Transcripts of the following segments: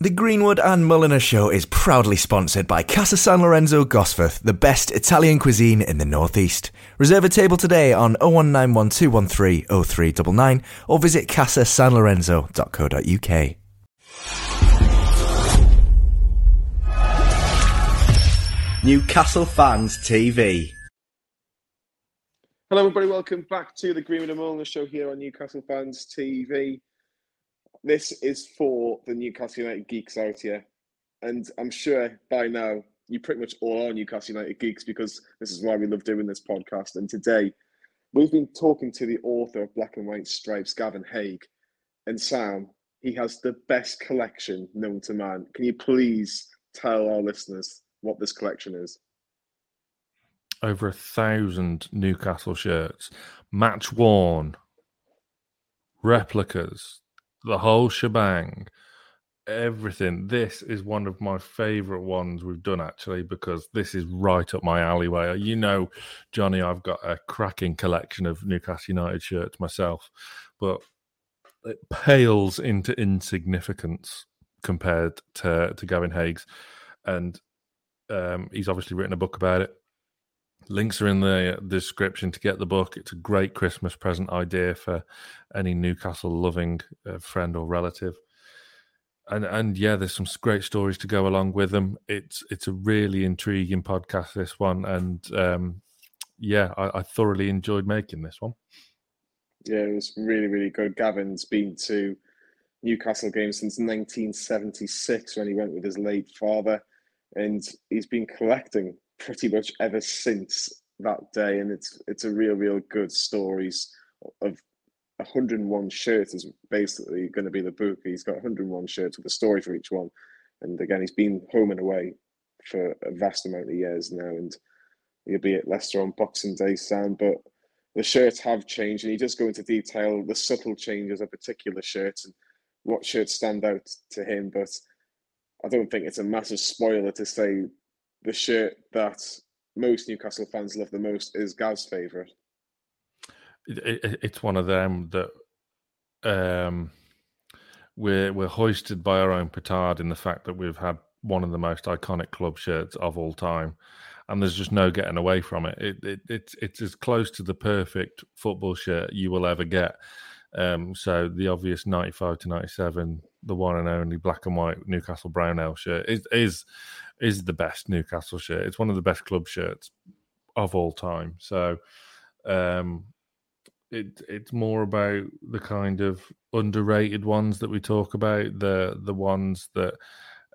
The Greenwood and Mulliner Show is proudly sponsored by Casa San Lorenzo Gosforth, the best Italian cuisine in the Northeast. Reserve a table today on 01912130399 or visit casasanlorenzo.co.uk. Newcastle Fans TV. Hello, everybody. Welcome back to the Greenwood and Mulliner Show here on Newcastle Fans TV. This is for the Newcastle United geeks out here. And I'm sure by now you pretty much all are Newcastle United geeks because this is why we love doing this podcast. And today we've been talking to the author of Black and White Stripes, Gavin Haigh. And Sam, he has the best collection known to man. Can you please tell our listeners what this collection is? Over a thousand Newcastle shirts, match worn, replicas, the whole shebang, everything. This is one of my favorite ones we've done actually because this is right up my alleyway. You know, Johnny, I've got a cracking collection of Newcastle United shirts myself, but it pales into insignificance compared to to Gavin Haigh's, and um, he's obviously written a book about it. Links are in the description to get the book. It's a great Christmas present idea for any Newcastle loving uh, friend or relative. And and yeah, there's some great stories to go along with them. It's it's a really intriguing podcast. This one, and um, yeah, I, I thoroughly enjoyed making this one. Yeah, it was really really good. Gavin's been to Newcastle games since 1976 when he went with his late father, and he's been collecting pretty much ever since that day. And it's it's a real real good stories of 101 shirts is basically going to be the book. He's got 101 shirts with a story for each one. And again, he's been home and away for a vast amount of years now. And he'll be at Leicester on Boxing Day, Sam. But the shirts have changed. And he does go into detail the subtle changes of particular shirts and what shirts stand out to him. But I don't think it's a massive spoiler to say the shirt that most Newcastle fans love the most is Gav's favourite it, it, it's one of them that um, we're we're hoisted by our own petard in the fact that we've had one of the most iconic club shirts of all time, and there's just no getting away from it. It, it it's it's as close to the perfect football shirt you will ever get. Um, so the obvious 95 to 97, the one and only black and white Newcastle Brown Brownell shirt is is is the best Newcastle shirt. It's one of the best club shirts of all time. So um, it it's more about the kind of underrated ones that we talk about, the the ones that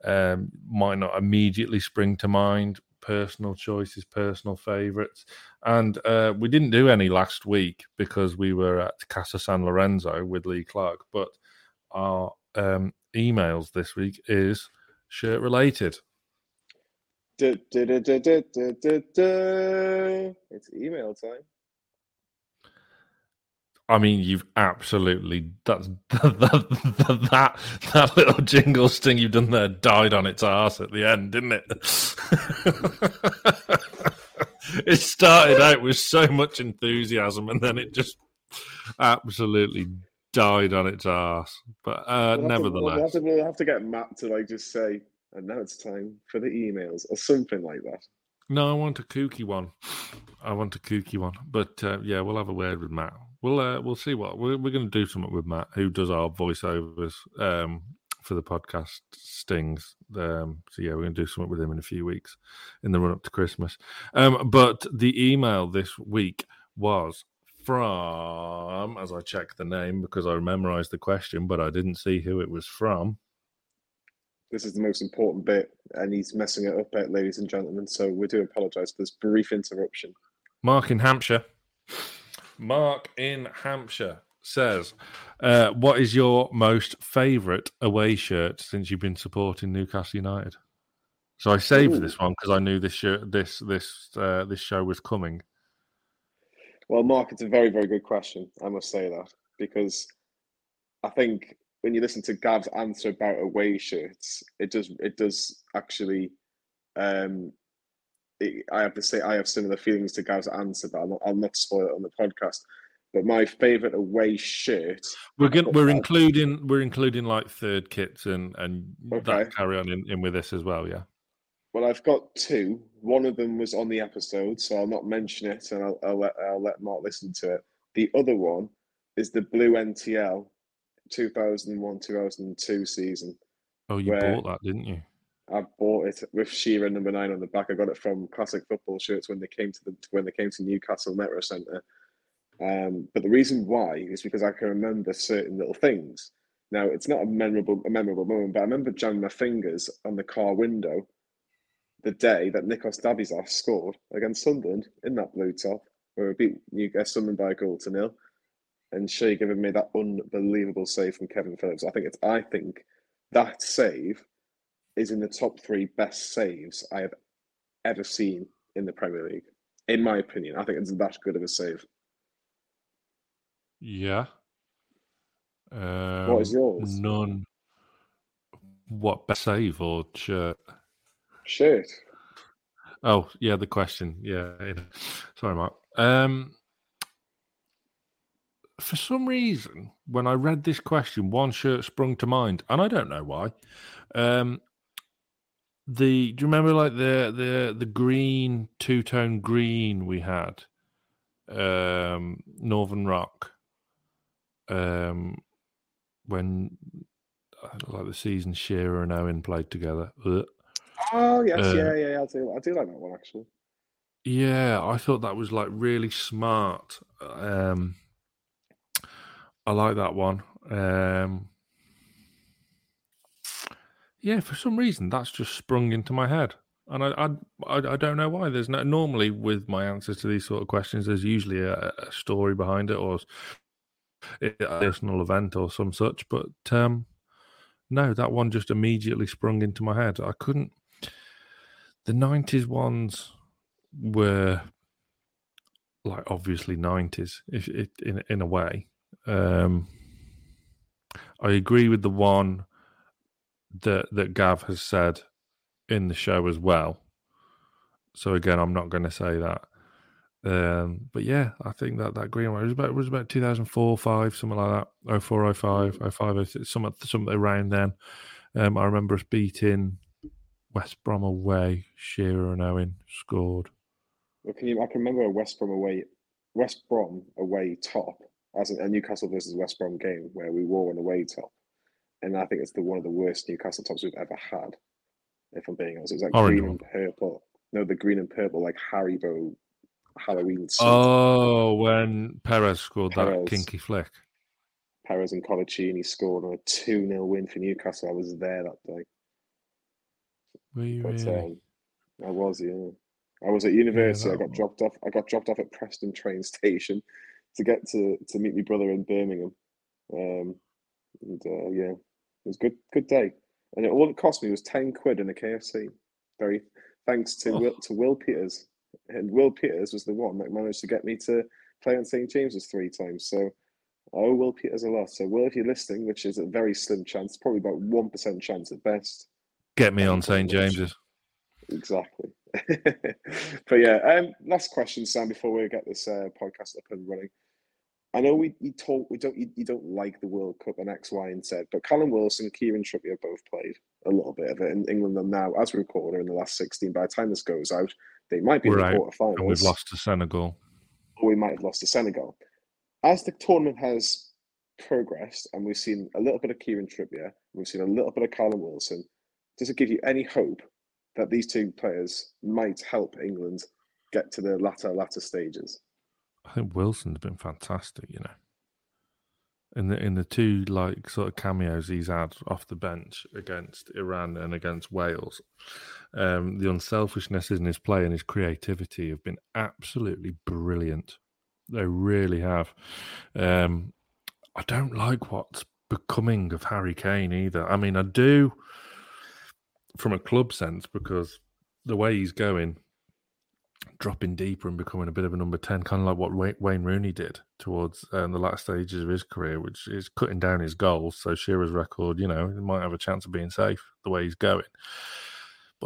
um, might not immediately spring to mind, personal choices, personal favorites. And uh, we didn't do any last week because we were at Casa San Lorenzo with Lee Clark, but our um, emails this week is shirt related. it's email time. I mean, you've absolutely that's that, that that that little jingle sting you've done there died on its ass at the end, didn't it? it started out with so much enthusiasm, and then it just absolutely died on its ass. But uh, we'll nevertheless, we'll have, to, we'll have to get Matt to like just say, "And now it's time for the emails" or something like that. No, I want a kooky one. I want a kooky one. But uh, yeah, we'll have a word with Matt we'll uh, we'll see what we're, we're going to do something with Matt, who does our voiceovers um, for the podcast stings. Um, so yeah, we're going to do something with him in a few weeks in the run up to Christmas. Um, but the email this week was from, as I check the name because I memorized the question, but I didn't see who it was from. This is the most important bit, and he's messing it up, ladies and gentlemen. So we do apologise for this brief interruption. Mark in Hampshire. Mark in Hampshire says, uh, "What is your most favourite away shirt since you've been supporting Newcastle United?" So I saved Ooh. this one because I knew this shirt, this this uh, this show was coming. Well, Mark, it's a very very good question. I must say that because I think when you listen to Gav's answer about away shirts, it does it does actually um, I have to say I have similar feelings to Gav's answer, but I'll not, I'll not spoil it on the podcast. But my favourite away shirt. We're going, we're including we're including like third kits and and okay. that carry on in, in with this as well. Yeah. Well, I've got two. One of them was on the episode, so I'll not mention it, and I'll, I'll let I'll let Mark listen to it. The other one is the blue NTL 2001 2002 season. Oh, you bought that, didn't you? I bought it with Shearer number nine on the back. I got it from Classic Football Shirts when they came to the when they came to Newcastle Metro Centre. Um, but the reason why is because I can remember certain little things. Now it's not a memorable a memorable moment, but I remember jamming my fingers on the car window the day that Nikos Dabizas scored against Sunderland in that blue top, where we beat Newcastle Sunderland by a goal to nil, and Shay Given me that unbelievable save from Kevin Phillips. I think it's I think that save is in the top three best saves I have ever seen in the Premier League. In my opinion, I think it's that good of a save. Yeah. Um, what is yours? None. What best save or shirt? Shirt. Oh yeah, the question. Yeah, sorry, Mark. Um, for some reason, when I read this question, one shirt sprung to mind, and I don't know why. Um, the do you remember like the the the green two tone green we had, um, Northern Rock, um, when like the season Shearer and Owen played together. Oh yes, uh, yeah, yeah, I do, I do like that one actually. Yeah, I thought that was like really smart. Um, I like that one. Um, yeah, for some reason that's just sprung into my head, and I, I, I, don't know why. There's no normally with my answers to these sort of questions, there's usually a, a story behind it or a personal event or some such. But um, no, that one just immediately sprung into my head. I couldn't the nineties ones were like obviously nineties, if it in in a way. Um, I agree with the one that that Gav has said in the show as well. So again, I'm not going to say that. Um, but yeah, I think that that green one was about was about 2004, five, something like that. 04, 05, 05, 06, something, something around then. Um, I remember us beating West Brom away, Shearer and Owen scored. Well, can? I can remember a West Brom away, West Brom away top as a Newcastle versus West Brom game where we wore an away top, and I think it's the one of the worst Newcastle tops we've ever had. If I'm being honest, it was like Orange green one. and purple. No, the green and purple like Haribo Halloween. Suit. Oh, when Perez scored Perez. that kinky flick. Perez and Coloccini scored on a 2 0 win for Newcastle. I was there that day. Were you but, really? Um, I was, yeah. I was at university. Yeah, I got one. dropped off. I got dropped off at Preston train station to get to to meet my brother in Birmingham. Um, and uh, yeah, it was good good day. And it, all it cost me was ten quid in a KFC. Very thanks to oh. Will, to Will Peters. And Will Peters was the one that managed to get me to play on St James's three times. So I owe Will Peters a lot. So Will, if you're listening, which is a very slim chance, probably about one percent chance at best, Get me on St James's. Exactly. but yeah, um, last question, Sam, before we get this uh, podcast up and running. I know we you talk we don't you, you, don't like the World Cup and X, Y, and Z, but Callum Wilson, and Kieran Trippier both played a little bit of it in England. And now, as we record, in the last sixteen. By the time this goes out, they might be We're in the quarterfinals. And we've lost to Senegal. Or we might have lost to Senegal. As the tournament has progressed, and we've seen a little bit of Kieran Trippier, we've seen a little bit of Callum Wilson does it give you any hope that these two players might help England get to the latter latter stages? I think Wilson's been fantastic, you know. In the in the two like sort of cameos he's had off the bench against Iran and against Wales, um, the unselfishness in his play and his creativity have been absolutely brilliant. They really have. Um, I don't like what's becoming of Harry Kane either. I mean, I do from a club sense because the way he's going, dropping deeper and becoming a bit of a number 10, kind of like what Wayne Rooney did towards um, the last stages of his career, which is cutting down his goals. So Shearer's record, you know, might have a chance of being safe the way he's going.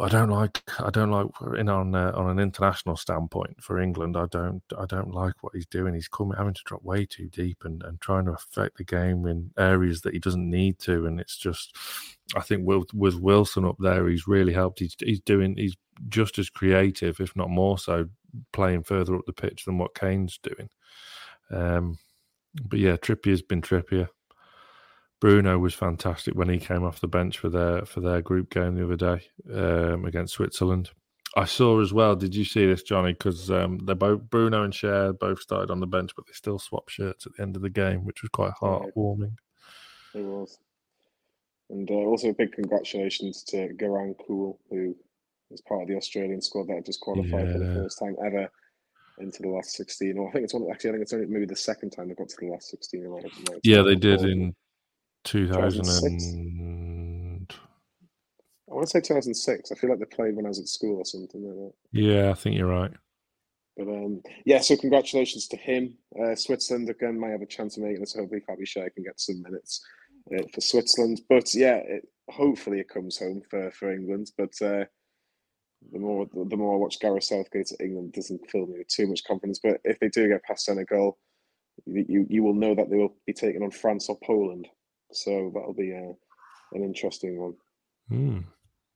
I don't like. I don't like in on uh, on an international standpoint for England. I don't. I don't like what he's doing. He's coming, having to drop way too deep and, and trying to affect the game in areas that he doesn't need to. And it's just, I think with, with Wilson up there, he's really helped. He's he's doing. He's just as creative, if not more so, playing further up the pitch than what Kane's doing. Um, but yeah, Trippier's been Trippier. Bruno was fantastic when he came off the bench for their for their group game the other day um, against Switzerland. I saw as well. Did you see this, Johnny? Because um, they both Bruno and Schär both started on the bench, but they still swapped shirts at the end of the game, which was quite heartwarming. It was, and uh, also a big congratulations to Garang Kuol, who was part of the Australian squad that just qualified yeah. for the first time ever into the last sixteen. Or I think it's one. Actually, I think it's only maybe the second time they got to the last sixteen. Yeah, they did in 2000 I want to say 2006. I feel like they played when I was at school or something like that. Yeah, I think you're right. But um, yeah, so congratulations to him. Uh, Switzerland again might have a chance of making this. Hopefully, Fabi Schär can get some minutes uh, for Switzerland. But yeah, it, hopefully it comes home for, for England. But uh, the more the more I watch Gareth Southgate at England, doesn't fill me with too much confidence. But if they do get past Senegal, you you will know that they will be taking on France or Poland. So that'll be uh, an interesting one. Mm.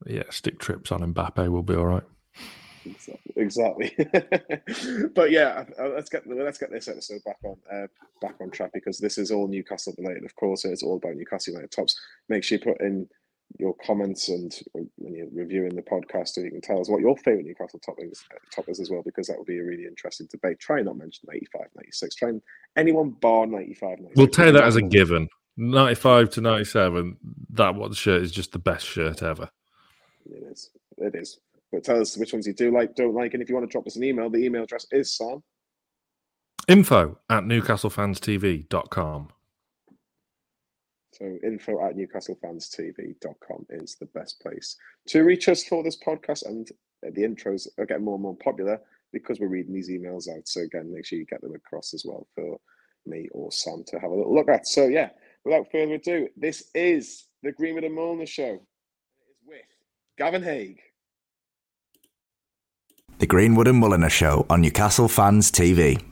Yeah, stick trips on Mbappe will be all right. Exactly. but yeah, let's get let's get this episode back on uh, back on track because this is all Newcastle related. Of course, it's all about Newcastle United tops. Make sure you put in your comments and when you're reviewing the podcast, so you can tell us what your favourite Newcastle top is, uh, top is as well, because that would be a really interesting debate. Try and not mention 95, 96. Try and anyone bar 95, 96. We'll take that as a given. 95 to 97, that what the shirt is just the best shirt ever. It is. It is. But tell us which ones you do like, don't like, and if you want to drop us an email, the email address is Sam. Info at newcastlefanstv.com. So info at newcastlefanstv.com is the best place to reach us for this podcast. And the intros are getting more and more popular because we're reading these emails out. So again, make sure you get them across as well for me or Sam to have a little look at. So yeah, without further ado, this is the Greenwood and Mulliner show. It is with Gavin Haigh. The Greenwood and Mulliner show on Newcastle Fans TV.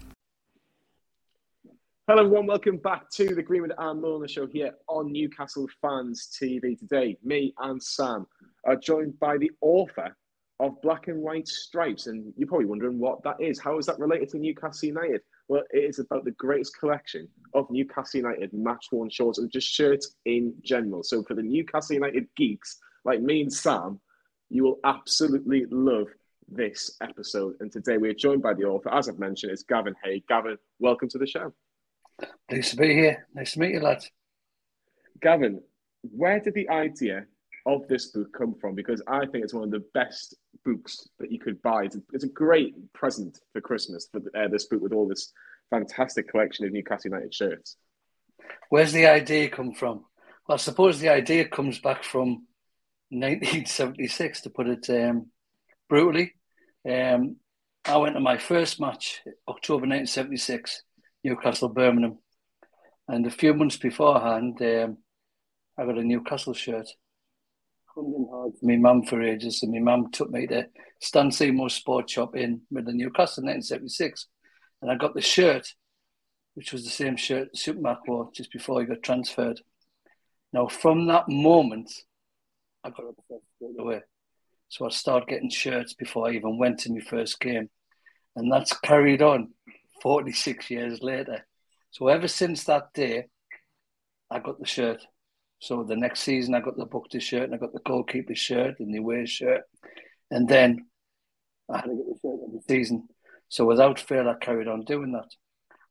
Hello, everyone. Welcome back to the Greenwood and Mulliner show here on Newcastle Fans TV. Today, me and Sam are joined by the author of Black and White Stripes. And you're probably wondering what that is. How is that related to Newcastle United? Well, it is about the greatest collection of Newcastle United match worn shorts and just shirts in general. So for the Newcastle United geeks like me and Sam, you will absolutely love this episode. And today we are joined by the author, as I've mentioned, it's Gavin Haigh. Gavin, welcome to the show. Nice to be here. Nice to meet you, lads. Gavin, where did the idea of this book come from? Because I think it's one of the best books that you could buy. It's a, it's a great present for Christmas for uh, this book with all this fantastic collection of Newcastle United shirts. Where's the idea come from? Well, I suppose the idea comes back from 1976, to put it um, brutally. Um, I went to my first match, October 1976, Newcastle Birmingham. And a few months beforehand, um, I got a Newcastle shirt hunting hard for my mum for ages, and my mum took me to Stan Seymour Sports Shop in Middle Newcastle in 1976. And I got the shirt, which was the same shirt Supermac wore just before he got transferred. Now, from that moment, I got obsessed straight away. So I started getting shirts before I even went to my first game. And that's carried on 46 years later. So ever since that day, I got the shirt. So the next season, I got the Bukta shirt and I got the goalkeeper shirt and the away shirt. And then I had to get the shirt every season. So without fail, I carried on doing that.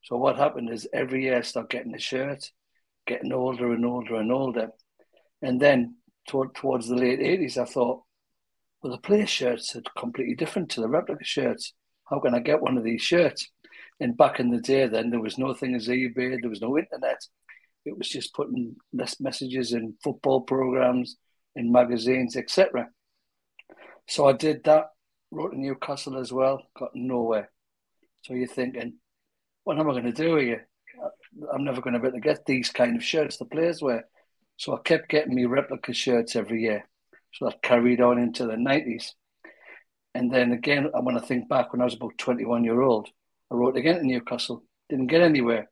So what happened is every year I started getting the shirt, getting older and older and older. And then toward, towards the late 80s, I thought, well, the player shirts are completely different to the replica shirts. How can I get one of these shirts? And back in the day, then there was no thing as eBay, there was no internet. It was just putting messages in football programs, in magazines, etc. So I did that. Wrote in Newcastle as well. Got nowhere. So you're thinking, what am I going to do here? I'm never going to be able to get these kind of shirts the players wear. So I kept getting me replica shirts every year. So that carried on into the 90s. And then again, I when I think back when I was about 21 year old, I wrote again to Newcastle, didn't get anywhere.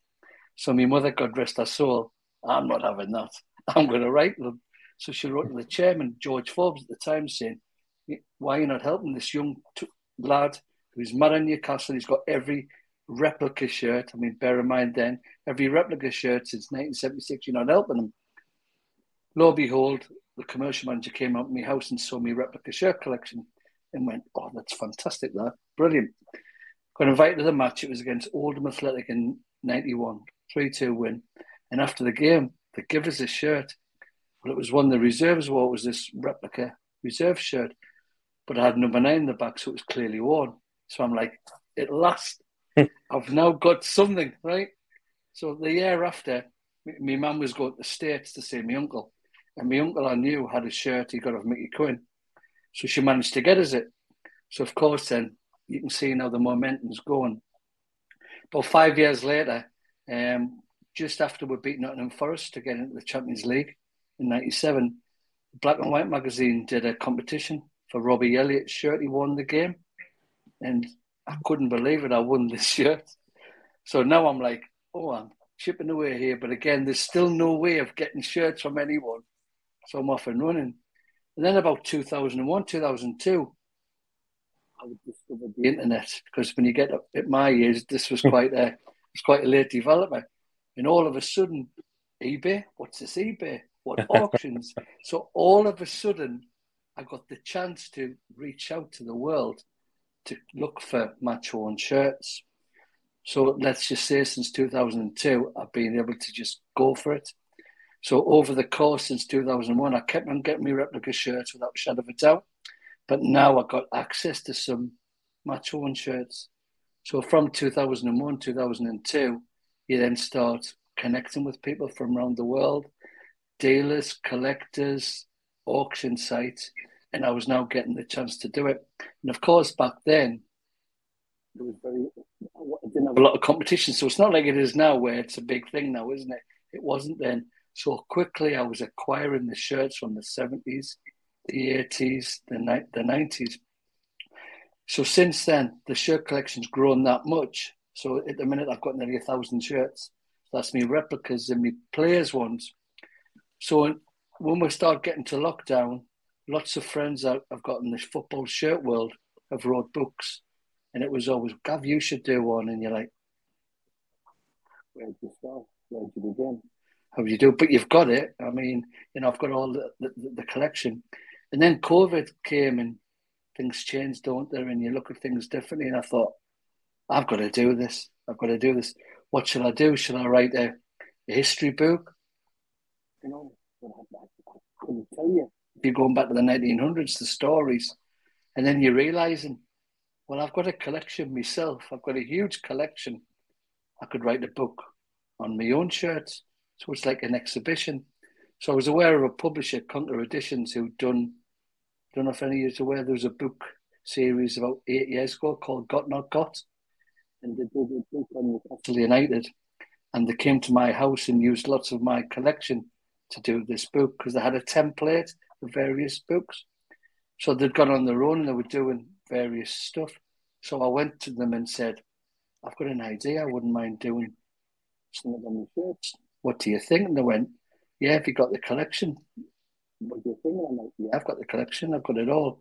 So my mother, God rest her soul, I'm not having that. I'm going to write them. So she wrote to the chairman, George Forbes, at the time, saying, Why are you not helping this young t- lad who's mad in Newcastle? He's got every replica shirt. I mean, bear in mind then, every replica shirt since 1976, you're not helping him. Lo and behold, the commercial manager came up to my house and saw me replica shirt collection and went, Oh, that's fantastic, that. Brilliant. Got invited to the match. It was against Oldham Athletic in 91, 3 2 win. And after the game, they give us a shirt. Well, it was one the reserves wore. It was this replica reserve shirt, but I had number nine in the back, so it was clearly worn. So I'm like, at last, I've now got something, right? So the year after, my mum was going to the States to see my uncle. And my uncle I knew had a shirt he got off Mickey Quinn. So she managed to get us it. So of course then you can see now the momentum's going. But five years later, um, just after we beat Nottingham Forest to get into the Champions League in '97, Black and White magazine did a competition for Robbie Elliott's shirt. He won the game, and I couldn't believe it. I won this shirt. So now I'm like, oh, I'm chipping away here. But again, there's still no way of getting shirts from anyone. So I'm off and running. And then about 2001, 2002, I discovered the internet because when you get up at my age, this was quite a, it's quite a late development. And all of a sudden, eBay, what's this eBay? What auctions? so all of a sudden, I got the chance to reach out to the world to look for match worn shirts. So let's just say since 2002, I've been able to just go for it. So over the course since 2001, I kept on getting me replica shirts without a shadow of a doubt. But now I've got access to some match worn shirts. So from 2001, 2002, you then start connecting with people from around the world, dealers, collectors, auction sites, and I was now getting the chance to do it. And of course, back then, there was very I didn't have a lot of competition, so it's not like it is now, where it's a big thing now, isn't it? It wasn't then. So quickly, I was acquiring the shirts from the seventies, the eighties, the ni- the nineties. So since then, the shirt collection's grown that much so at the minute, I've got nearly a thousand shirts. That's me replicas and me players ones. So when we start getting to lockdown, lots of friends I've got in the football shirt world have wrote books, and it was always, Gav, you should do one, and you're like, where do you start? Where do you begin? How do you do? But you've got it. I mean, you know, I've got all the, the, the collection, and then COVID came and things change, don't they? And you look at things differently. And I thought, I've got to do this. I've got to do this. What should I do? Should I write a, a history book? You know, I couldn't tell you. You're going back to the 1900s, the stories, and then you're realizing, well, I've got a collection myself. I've got a huge collection. I could write a book on my own shirts. So it's like an exhibition. So I was aware of a publisher, Conker Editions, who'd done, don't know if any of you are aware, there was a book series about eight years ago called Got Not Got and they did a book on Newcastle United. And they came to my house and used lots of my collection to do this book because they had a template of various books. So they'd gone on their own and they were doing various stuff. So I went to them and said, I've got an idea. I wouldn't mind doing something on the. What do you think? And they went, Yeah, have you got the collection? What do you think? And I'm like, Yeah, I've got the collection. I've got it all.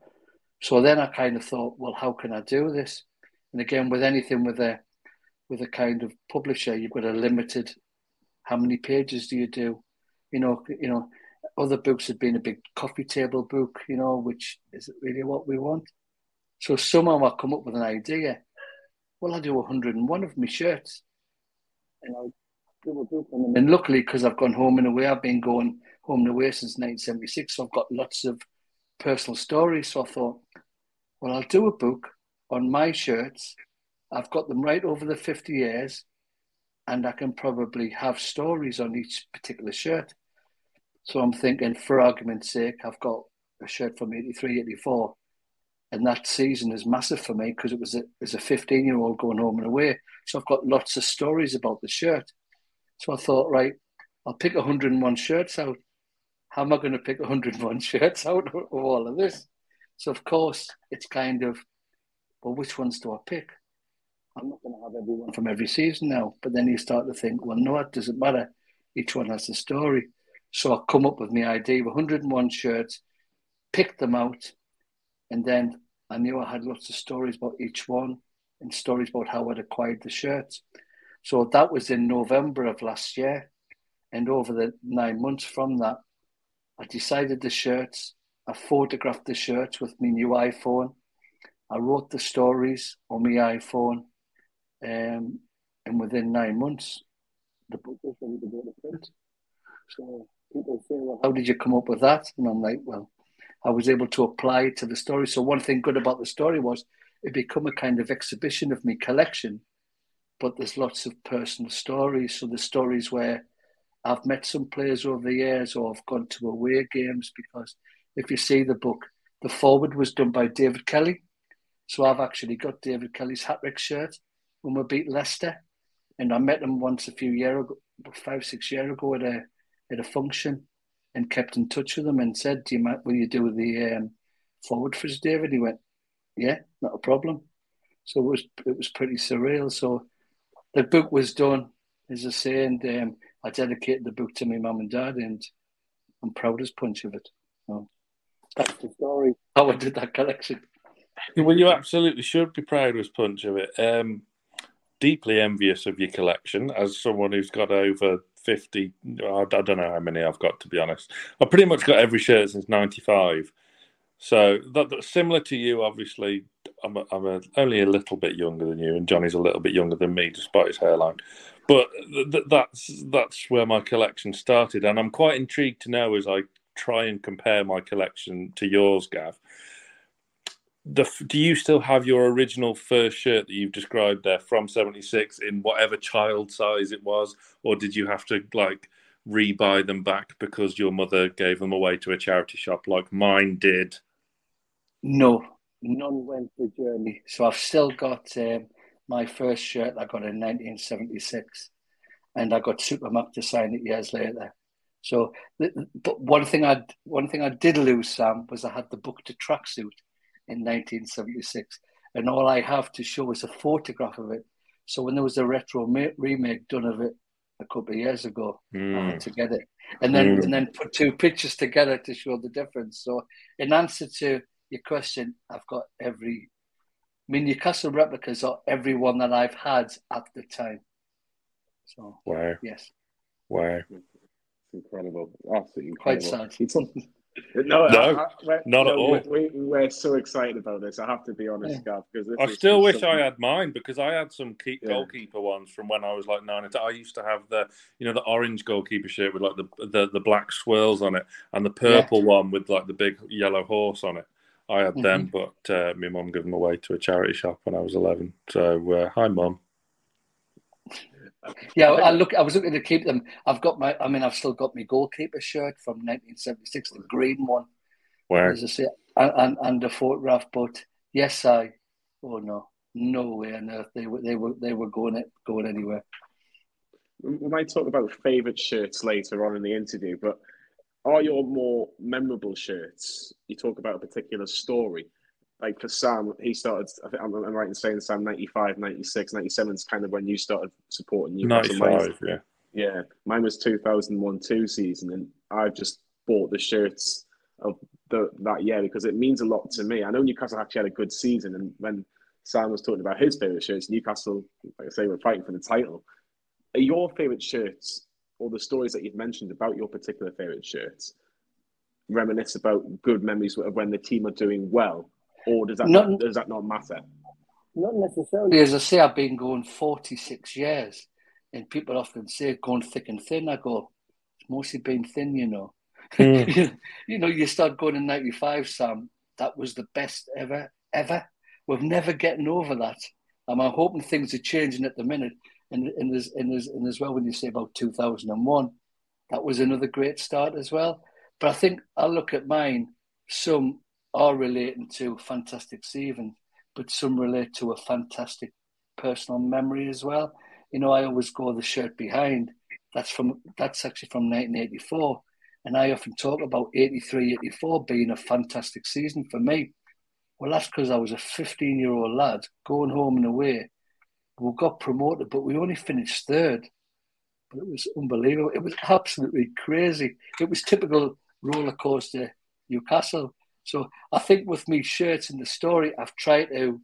So then I kind of thought, Well, how can I do this? And again, with anything with a with a kind of publisher, you've got a limited. How many pages do you do? You know, you know, other books have been a big coffee table book. You know, which isn't really what we want. So somehow I come up with an idea. Well, I do 101 of my shirts, and I'll do a book on them. And luckily, because I've gone home in a way, I've been going home and away since 1976. So I've got lots of personal stories. So I thought, well, I'll do a book on my shirts. I've got them right over the 50 years, and I can probably have stories on each particular shirt. So I'm thinking, for argument's sake, I've got a shirt from 83, 84. And that season is massive for me because it was a, as a 15 year old going home and away. So I've got lots of stories about the shirt. So I thought, right, I'll pick 101 shirts out. How am I going to pick 101 shirts out of all of this? So, of course, it's kind of, well, which ones do I pick? I'm not going to have everyone from every season now. But then you start to think, well, no, it doesn't matter. Each one has a story. So I come up with my idea of 101 shirts, picked them out, and then I knew I had lots of stories about each one and stories about how I'd acquired the shirts. So that was in November of last year. And over the nine months from that, I decided the shirts, I photographed the shirts with my new iPhone. I wrote the stories on my iPhone. Um, and within nine months, the book was ready to go to print. So people say, well, how did you come up with that? And I'm like, well, I was able to apply to the story. So one thing good about the story was it become a kind of exhibition of my collection, but there's lots of personal stories. So the stories where I've met some players over the years or I've gone to away games because if you see the book, the forward was done by David Kelly. So I've actually got David Kelly's hat trick shirt when we beat Leicester. And I met him once a few years ago, five, six years ago at a at a function and kept in touch with him and said, Do you mind, will you do the um, forward for us, David? He went, Yeah, not a problem. So it was it was pretty surreal. So the book was done, as I say, and um, I dedicated the book to my mum and dad, and I'm proud as punch of it. So that's the story how I did that collection. Well, you absolutely should be proud as punch of it. Um, deeply envious of your collection as someone who's got over 50 I don't know how many I've got to be honest I've pretty much got every shirt since 95 so that, that's similar to you obviously I'm, a, I'm a, only a little bit younger than you and Johnny's a little bit younger than me despite his hairline but th- th- that's that's where my collection started and I'm quite intrigued to know as I try and compare my collection to yours Gav. The do you still have your original first shirt that you've described there from 76 in whatever child size it was or did you have to like rebuy them back because your mother gave them away to a charity shop like mine did? No. None went the journey. So i've still got um, my first shirt i got in 1976 and i got supermac to sign it years later so but one thing i one thing i did lose sam was i had the Bukta tracksuit in 1976, and all I have to show is a photograph of it. So when there was a retro ma- remake done of it a couple of years ago, mm. I had to get it, and then mm. and then put two pictures together to show the difference. So in answer to your question, I've got every. I mean, Newcastle replicas are every one that I've had at the time. So wow, yes, wow, incredible, absolutely incredible. quite sad. No, no I, I, not no, at all. We, we, are so excited about this. I have to be honest, yeah. Gav, because I still wish something... I had mine because I had some keep yeah. goalkeeper ones from when I was like nine. I used to have the, you know, the orange goalkeeper shirt with like the the, the black swirls on it, and the purple yeah. one with like the big yellow horse on it. I had mm-hmm. them, but uh, my mum gave them away to a charity shop when I was eleven. So uh, hi, mum. Yeah, I look. I was looking to keep them. I've got my. I mean, I've still got my goalkeeper shirt from 1976, the green one. Where? As I say, and, and, and the photograph. But yes, I. Oh no, no way on earth they were they were they were going it going anywhere. We might talk about favourite shirts later on in the interview, but are your more memorable shirts? You talk about a particular story like for Sam, he started, I think I'm, I'm right in saying Sam, 95, 96, 97 is kind of when you started supporting Newcastle. 95, yeah. Yeah. Mine was 2001 2 season, and I've just bought the shirts of the, that year because it means a lot to me. I know Newcastle actually had a good season, and when Sam was talking about his favourite shirts, Newcastle, like I say, were fighting for the title. Are your favourite shirts or the stories that you've mentioned about your particular favourite shirts reminisce about good memories of when the team are doing well or does that not, not, does that not matter? Not necessarily. As I say, I've been going forty six years, and people often say going thick and thin. I go, it's mostly been thin, you know. Mm. you know, you start going in ninety five, Sam. That was the best ever, ever. We've never getting over that. I'm hoping things are changing at the minute. And, and, there's, and, there's, and as well, when you say about 2001, that was another great start as well. But I think I look at mine, some are relating to fantastic Stephen, but some relate to a fantastic personal memory as well. You know, I always go the shirt behind. That's from that's actually from 1984, And I often talk about 83, 84 being a fantastic season for me. Well, that's because I was a 15 year old lad going home and away. We got promoted, but we only finished third. But it was unbelievable. It was absolutely crazy. It was typical roller coaster Newcastle. So I think with me shirts in the story, I've tried to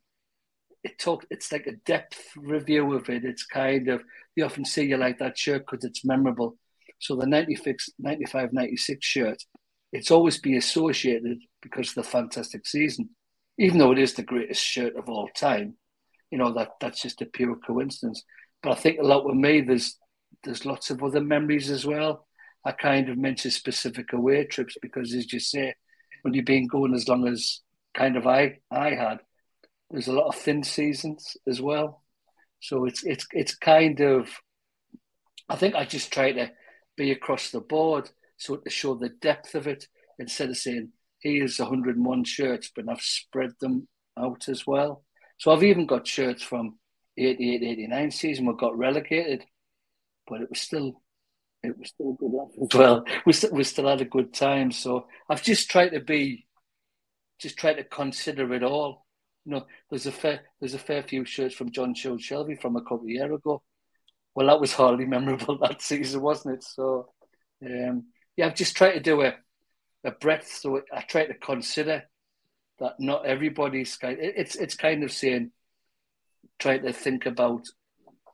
it talk it's like a depth review of it. It's kind of you often see you like that shirt because it's memorable. So the 96, 95, 96 shirt, it's always be associated because of the fantastic season, even though it is the greatest shirt of all time. You know that that's just a pure coincidence. But I think a lot with me, there's there's lots of other memories as well. I kind of mentioned specific away trips because, as you say, when you've been going as long as kind of I I had, there's a lot of thin seasons as well. So it's it's it's kind of I think I just try to be across the board so to show the depth of it instead of saying here's 101 shirts, but I've spread them out as well. So I've even got shirts from 88, 89 season we got relegated, but it was still it was still good as well. We still, we still had a good time. So I've just tried to be, just try to consider it all. You know, there's a fair there's a fair few shirts from John Shield Shelvey from a couple of years ago. Well, that was hardly memorable that season, wasn't it? So, um, yeah, I've just tried to do a a breadth. So I try to consider that not everybody's kind. It's it's kind of saying, try to think about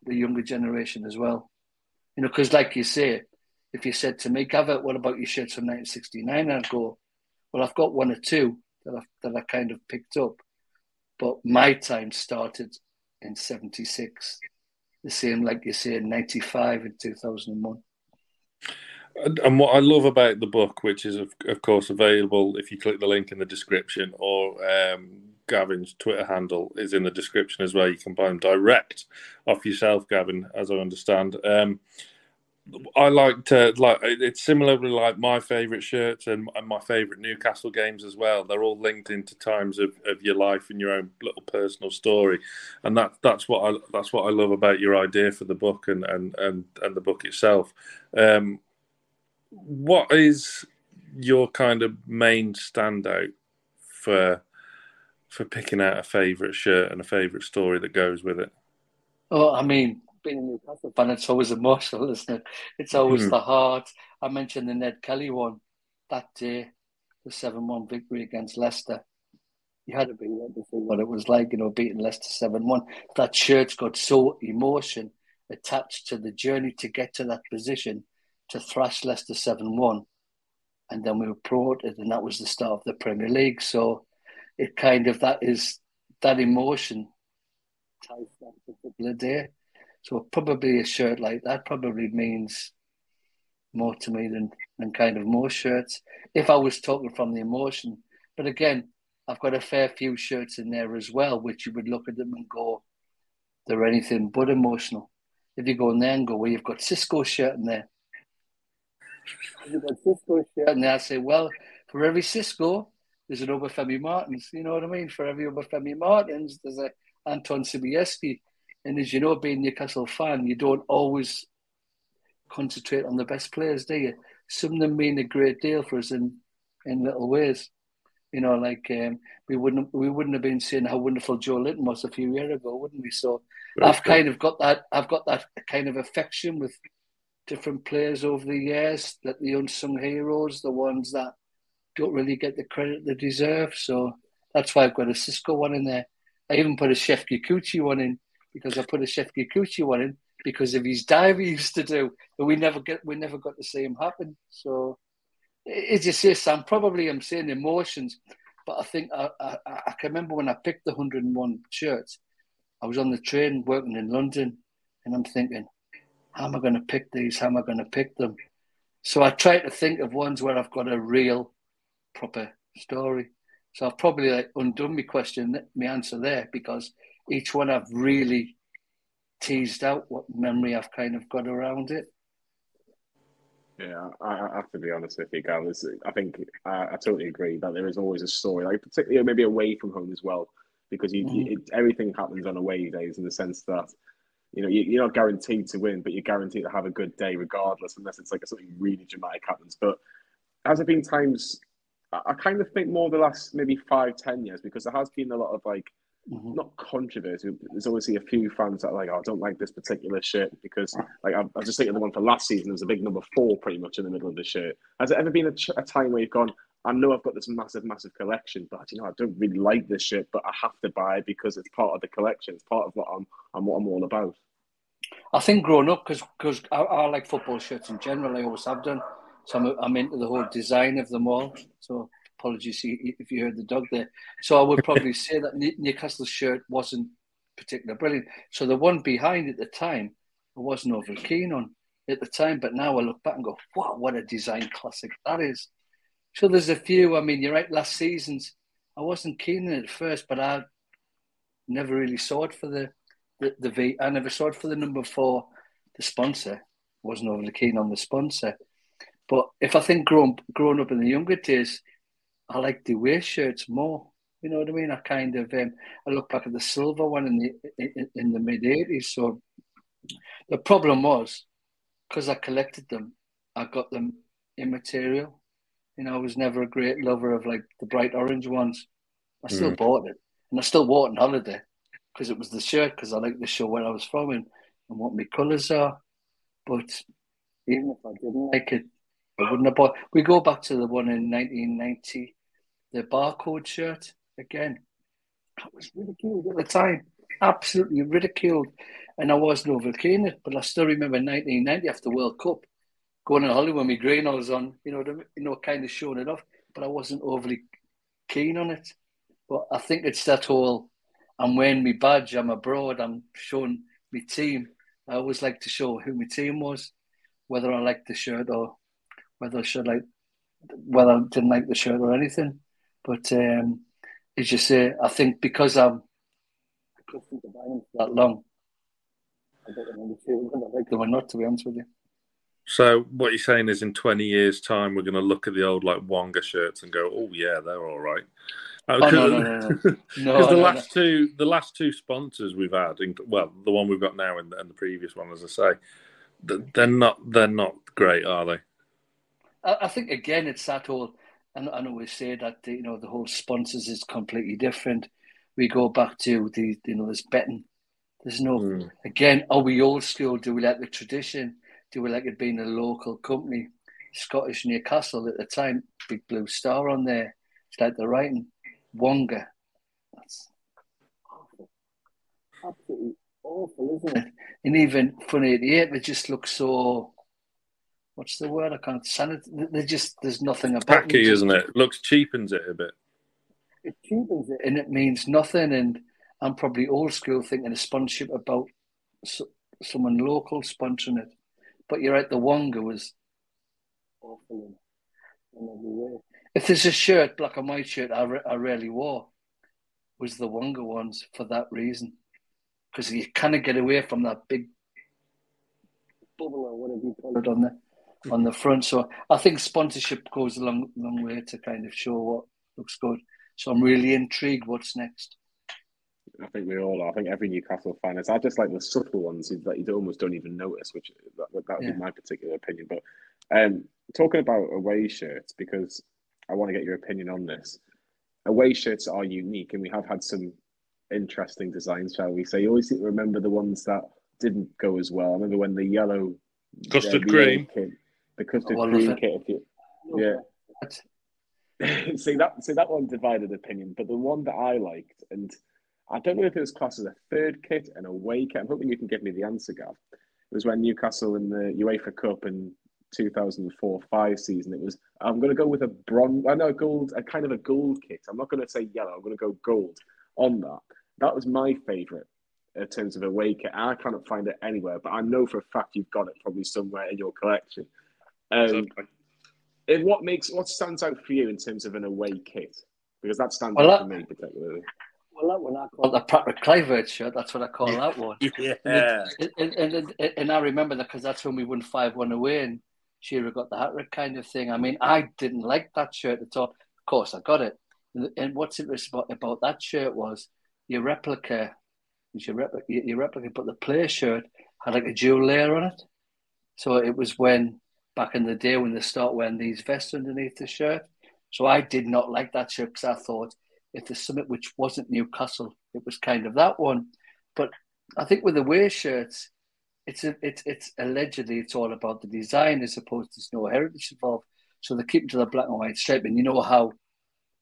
the younger generation as well. You know, because like you say, if you said to me, Gavin, what about your shirts from 1969? I'd go, well, I've got one or two that I that I kind of picked up, but my time started in '76, the same like you say in '95 and 2001. And what I love about the book, which is of, of course available if you click the link in the description, or um, Gavin's Twitter handle is in the description as well. You can buy them direct off yourself, Gavin, as I understand. Um, I like to like it's similarly like my favourite shirts and, and my favourite Newcastle games as well. They're all linked into times of, of your life and your own little personal story, and that that's what I that's what I love about your idea for the book and and and, and the book itself. Um, what is your kind of main standout for for picking out a favourite shirt and a favourite story that goes with it? Oh, I mean, being a Newcastle fan, it's always emotional, isn't it? It's always mm. the heart. I mentioned the Ned Kelly one that day, the 7 1 victory against Leicester. You had to be there to see what it was like, you know, beating Leicester 7 1. That shirt's got so emotion attached to the journey to get to that position to thrash Leicester 7 1. And then we were promoted, and that was the start of the Premier League. So it kind of, that is, that emotion ties that particular day. So probably a shirt like that probably means more to me than, than kind of more shirts. If I was talking from the emotion. But again, I've got a fair few shirts in there as well, which you would look at them and go, they're anything but emotional. If you go in there and go, well, you've got Xisco shirt in there. You've shirt in there. I say, well, for every Xisco, there's an Obafemi Martins. You know what I mean? For every Obafemi Martins, there's a Anton Sobieski. And as you know, being Newcastle fan, you don't always concentrate on the best players, do you? Some of them mean a great deal for us in in little ways. You know, like um, we wouldn't we wouldn't have been saying how wonderful Joelinton was a few years ago, wouldn't we? So Very I've kind of got that I've got that kind of affection with different players over the years, that the unsung heroes, the ones that don't really get the credit they deserve. So that's why I've got a Xisco one in there. I even put a Shefki Kuqi one in because I put a Shefki Kuqi one in because of his dive he used to do, but we never get we never got to see him happen. So as you say, Sam, probably I'm saying emotions, but I think I, I, I can remember when I picked the 101 shirts, I was on the train working in London, and I'm thinking, how am I going to pick these? How am I going to pick them? So I try to think of ones where I've got a real, proper story. So I've probably like undone my question, my answer there, because each one I've really teased out what memory I've kind of got around it. Yeah, I, I have to be honest with you, Gal. I think I, I, totally agree that there is always a story, like particularly maybe away from home as well, because you, mm-hmm. it, everything happens on away days in the sense that you know you, are not guaranteed to win, but you're guaranteed to have a good day regardless, unless it's like something really dramatic happens. But has there been times? I kind of think more the last maybe five, ten years because there has been a lot of like mm-hmm. not controversy. There's obviously a few fans that are like, oh, I don't like this particular shirt because, like, I, I just thinking the one for last season. There's a big number four pretty much in the middle of the shirt. Has there ever been a, ch- a time where you've gone, I know I've got this massive, massive collection, but you know I don't really like this shirt, but I have to buy it because it's part of the collection. It's part of what I'm, I'm what I'm all about. I think growing up, because because I, I, like football shirts in general, I always have done. So I'm, I'm into the whole design of them all. So apologies if you heard the dog there. So I would probably say that Newcastle's shirt wasn't particularly brilliant. So the one behind at the time, I wasn't over keen on at the time, but now I look back and go, wow, what a design classic that is. So there's a few. I mean, you're right. Last season's, I wasn't keen on it at first, but I never really saw it for the the, the V. I never saw it for the number four, the sponsor. wasn't overly keen on the sponsor. But if I think growing growing up in the younger days, I like the away shirts more. You know what I mean? I kind of um, I look back at the silver one in the in, in the mid eighties. So the problem was because I collected them, I got them immaterial. You know, I was never a great lover of like the bright orange ones. I still mm. bought it, and I still wore it on holiday because it was the shirt because I like to show where I was from and, and what my colours are. But even if I didn't like it, I wouldn't have bought. We go back to the one in 1990 the barcode shirt again. That was ridiculed at the time, absolutely ridiculed, and I wasn't overkeen it. But I still remember 1990 after World Cup, going to Hollywood with my green was on, you know, you know, kind of showing it off. But I wasn't overly keen on it. But I think it's that whole I'm wearing my badge, I'm abroad, I'm showing my team. I always like to show who my team was, whether I liked the shirt or whether I should like whether I didn't like the shirt or anything. But um, as you say, I think because I'm accustomed to buying for that long, I don't really feel I like them or not, to be honest with you. So what you're saying is, in 20 years' time, we're going to look at the old like Wonga shirts and go, "Oh yeah, they're all right." Because oh, no, no, no, no. the no, last two, the last two sponsors we've had, well, the one we've got now and, and the previous one, as I say, they're not they're not great, are they? I think again, it's that whole and I know we say that you know the whole sponsors is completely different. We go back to the you know this betting. There's no mm. again. Are we old school? Do we like the tradition? Do we like it being a local company? Scottish Newcastle at the time, big blue star on there. It's like the writing Wonga. That's awful, absolutely awful, isn't it? And even funny at the eight, they just look so what's the word? I can't sanit. They just there's nothing about tacky, them. isn't it? Looks cheapens it a bit. It cheapens it, and it means nothing. And I'm probably old school thinking a sponsorship about so, someone local sponsoring it. But you're right. The Wonga was awful in every way. If there's a shirt, black and white shirt, I, re- I rarely wore, was the Wonga ones for that reason, because you kind of get away from that big bubble or whatever you call it on there on the front. So I think sponsorship goes a long, long way to kind of show what looks good. So I'm really intrigued. What's next? I think we all are. I think every Newcastle fan is. I just like the subtle ones that you almost don't even notice, which that, that would yeah. be my particular opinion. But um, talking about away shirts, because I want to get your opinion on this. Away shirts are unique, and we have had some interesting designs, shall we say? You always remember the ones that didn't go as well. I remember when the yellow custard cream came, the custard cream kit. If you, yeah. see that see that one divided opinion, but the one that I liked, and I don't know if it was classed as a third kit and a away kit. I'm hoping you can give me the answer, Gav. It was when Newcastle in the UEFA Cup in 2004-5 season. It was I'm going to go with a bronze, I know gold, a kind of a gold kit. I'm not going to say yellow. I'm going to go gold on that. That was my favourite in terms of away kit. I cannot find it anywhere, but I know for a fact you've got it probably somewhere in your collection. Um, and what makes what stands out for you in terms of an away kit? Because that stands well, out that, for me particularly. Well, that one I call the Patrick Kluivert shirt. That's what I call that one. yeah. And, and, and, and, I remember that because that's when we won 5 1 away and Shearer got the hat trick kind of thing. I mean, I didn't like that shirt at all. Of course, I got it. And what's interesting about, about that shirt was your replica, your replica, your replica, but the player shirt had like a dual layer on it. So it was when back in the day when they start wearing these vests underneath the shirt. So I did not like that shirt because I thought if the summit which wasn't Newcastle, it was kind of that one. But I think with the away shirts, it's a, it's it's allegedly it's all about the design as opposed to no heritage involved. So they keep to the black and white stripe, and you know how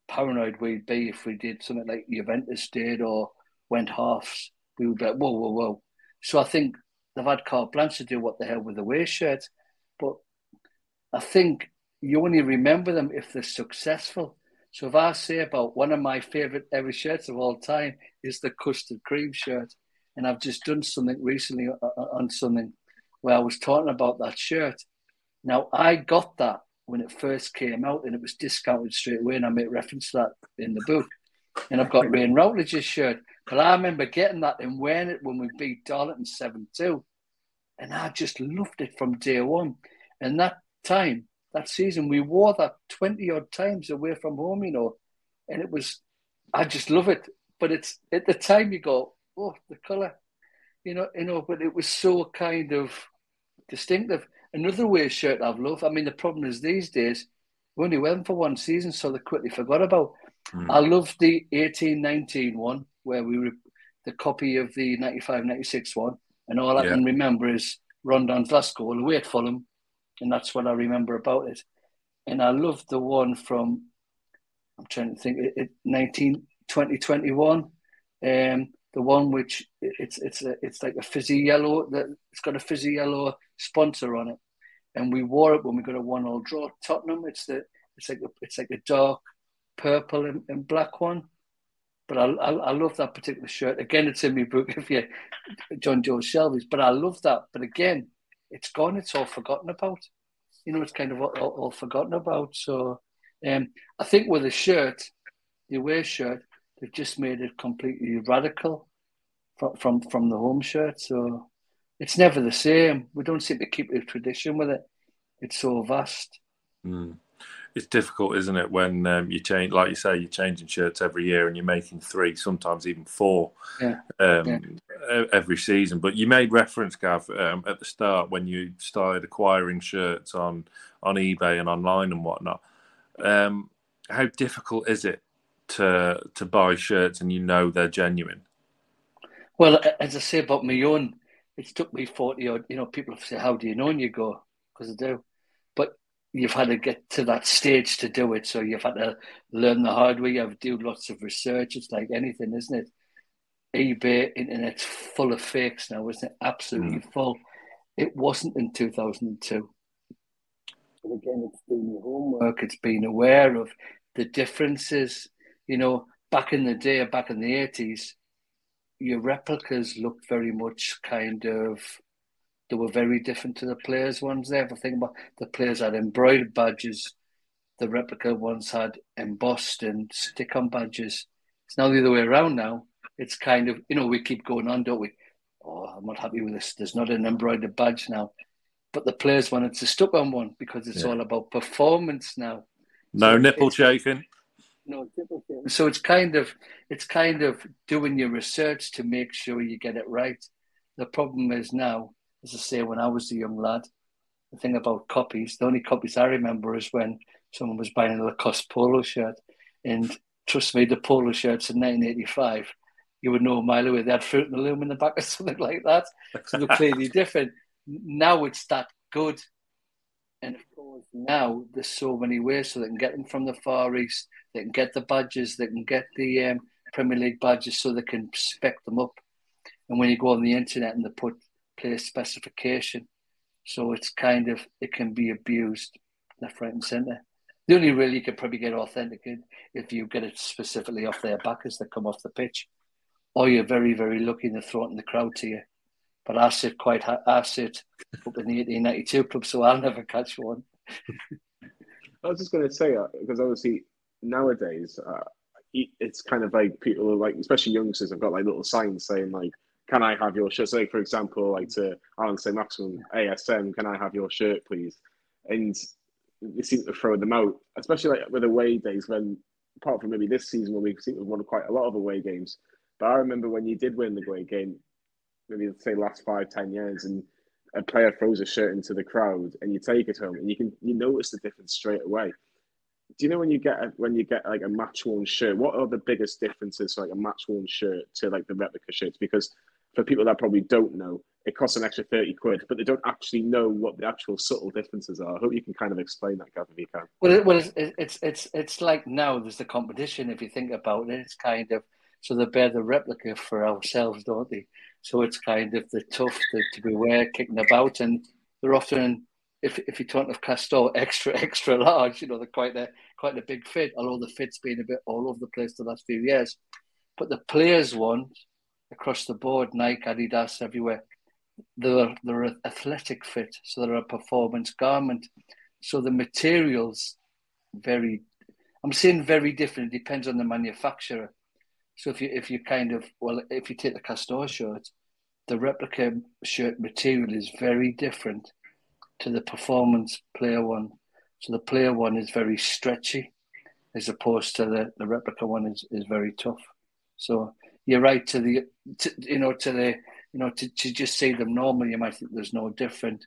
paranoid we'd be if we did something like Juventus did or went halves. We would be like, whoa, whoa, whoa. So I think they've had carte blanche to do what the hell with the away shirts. But I think you only remember them if they're successful. So if I say about one of my favourite ever shirts of all time is the custard cream shirt, and I've just done something recently uh, uh, uh, on something where I was talking about that shirt. Now I got that when it first came out, and it was discounted straight away, and I made reference to that in the book. And I've got Wayne Routledge's shirt, but I remember getting that and wearing it when we beat Darlington seven two, and I just loved it from day one. And that time, that season, we wore that 20 odd times away from home, you know, and it was, I just love it. But it's at the time you go, oh, the colour, you know, you know, but it was so kind of distinctive. Another way shirt I've loved, I mean, the problem is these days, we only went for one season, so they quickly forgot about. Mm. I love the 18 19 one where we were the copy of the 95 96 one, and all I yeah. can remember is Rondon's last goal away at Fulham and that's what I remember about it. And I love the one from I'm trying to think it, 19 2021 um the one which it's it's a, it's like a fizzy yellow that it's got a fizzy yellow sponsor on it and we wore it when we got a one all draw Tottenham it's the it's like a, it's like a dark purple and, and black one but I, I, I love that particular shirt again it's in my book if you Jonjo Shelvey's but I love that but again it's gone. It's all forgotten about. You know, it's kind of all, all forgotten about. So um, I think with the shirt, the away shirt, they've just made it completely radical from from, from the home shirt. So it's never the same. We don't seem to keep the tradition with it. It's so vast. Mm it's difficult, isn't it, when um, you change, like you say, you're changing shirts every year and you're making three, sometimes even four, yeah. Um, yeah. every season. But you made reference, Gav, um, at the start when you started acquiring shirts on on eBay and online and whatnot. Um, how difficult is it to to buy shirts and you know they're genuine? Well, as I say about my own, it took me forty odd. You know, people say, "How do you know?" And you go, "Because I do." But you've had to get to that stage to do it. So you've had to learn the hard way. You have to do lots of research. It's like anything, isn't it? eBay, internet's full of fakes now, isn't it? Absolutely mm. full. It wasn't in 2002. But again, it's been your homework. It's been aware of the differences. You know, back in the day, back in the 80s, your replicas looked very much kind of they were very different to the players' ones there. If I think about the players had embroidered badges, the replica ones had embossed and stick on badges. It's now the other way around now. It's kind of, you know, we keep going on, don't we? Oh, I'm not happy with this. There's not an embroidered badge now. But the players wanted to stuck on one because it's yeah. all about performance now. No so nipple shaking. No nipple. So it's kind of it's kind of doing your research to make sure you get it right. The problem is now as I say, when I was a young lad, the thing about copies, the only copies I remember is when someone was buying a Lacoste polo shirt. And trust me, the polo shirts in 1985, you would know a mile away. They had fruit and the loom in the back or something like that. So they're clearly different. Now it's that good. And of course, now there's so many ways so they can get them from the Far East. They can get the badges. They can get the um, Premier League badges so they can spec them up. And when you go on the internet and they put player specification. So it's kind of, it can be abused left, right, and centre. The only really you could probably get authenticated if you get it specifically off their back as they come off the pitch. Or you're very, very lucky to throw it in the crowd to you. But I sit quite, I sit up in the 1892 club, so I'll never catch one. I was just going to say, uh, because obviously nowadays, uh, it's kind of like people are like, especially youngsters, have got like little signs saying like, can I have your shirt? Say, for example, like to Allan Saint-Maximin ASM, can I have your shirt, please? And they seem to throw them out, especially like with away days when, apart from maybe this season when we seem to have won quite a lot of away games. But I remember when you did win the away game, maybe say last five, ten years, and a player throws a shirt into the crowd and you take it home and you can you notice the difference straight away. Do you know when you get a, when you get like a match worn shirt? What are the biggest differences for like a match worn shirt to like the replica shirts? Because for people that probably don't know, it costs an extra 30 quid, but they don't actually know what the actual subtle differences are. I hope you can kind of explain that, Gav, if you can. Well, it, well, it's, it's, it's, it's like now there's the competition. If you think about it, it's kind of, so they bear the replica for ourselves, don't they? So it's kind of the tough to, to be wear, kicking about, and they're often, if if you're talking of Castore, extra extra large. You know, they're quite a quite a big fit. Although the fit's been a bit all over the place the last few years, but the players want across the board, Nike, Adidas, everywhere. They're, they're an athletic fit, so they're a performance garment. So the materials very, I'm saying very different. It depends on the manufacturer. So if you if you kind of well, if you take the Castore shirt, the replica shirt material is very different to the performance player one. So the player one is very stretchy, as opposed to the, the replica one is, is very tough. So you're right to the to, you know to the you know to, to just see them normally, you might think there's no different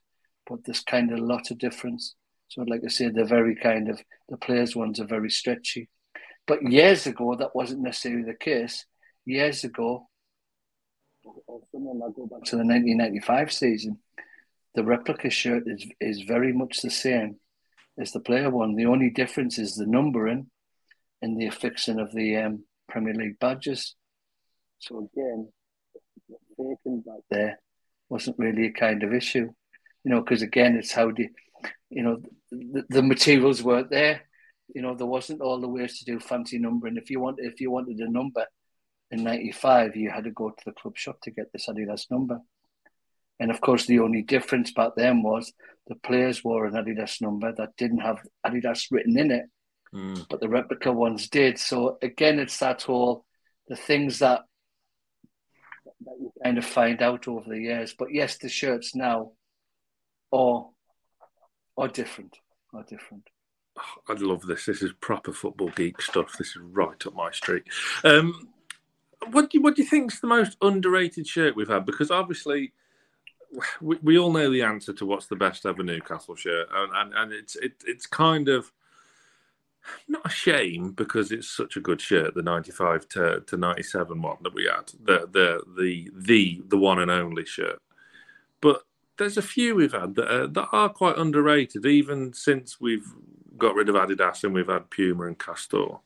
but there's kind of a lot of difference so like i say they're very kind of the players ones are very stretchy but years ago that wasn't necessarily the case years ago or someone I go back to the 1995 season the replica shirt is is very much the same as the player one the only difference is the numbering and the affixing of the um, Premier League badges so again, faking back there wasn't really a kind of issue, you know, because again, it's how the, you know, the, the materials weren't there. You know, there wasn't all the ways to do fancy numbering. If you want, if you wanted a number in '95, you had to go to the club shop to get this Adidas number. And of course, the only difference back then was the players wore an Adidas number that didn't have Adidas written in it, mm. but the replica ones did. So again, it's that whole the things that that you kind of find out over the years. But yes, the shirts now are are different. Are different. I love this. This is proper football geek stuff. This is right up my street. Um, what do you, what do you think's the most underrated shirt we've had? Because obviously, we, we all know the answer to what's the best ever Newcastle shirt, and and, and it's it, it's kind of not a shame because it's such a good shirt, the ninety-five to, to ninety-seven one that we had, the the the the the one and only shirt. But there's a few we've had that are, that are quite underrated, even since we've got rid of Adidas and we've had Puma and Castore.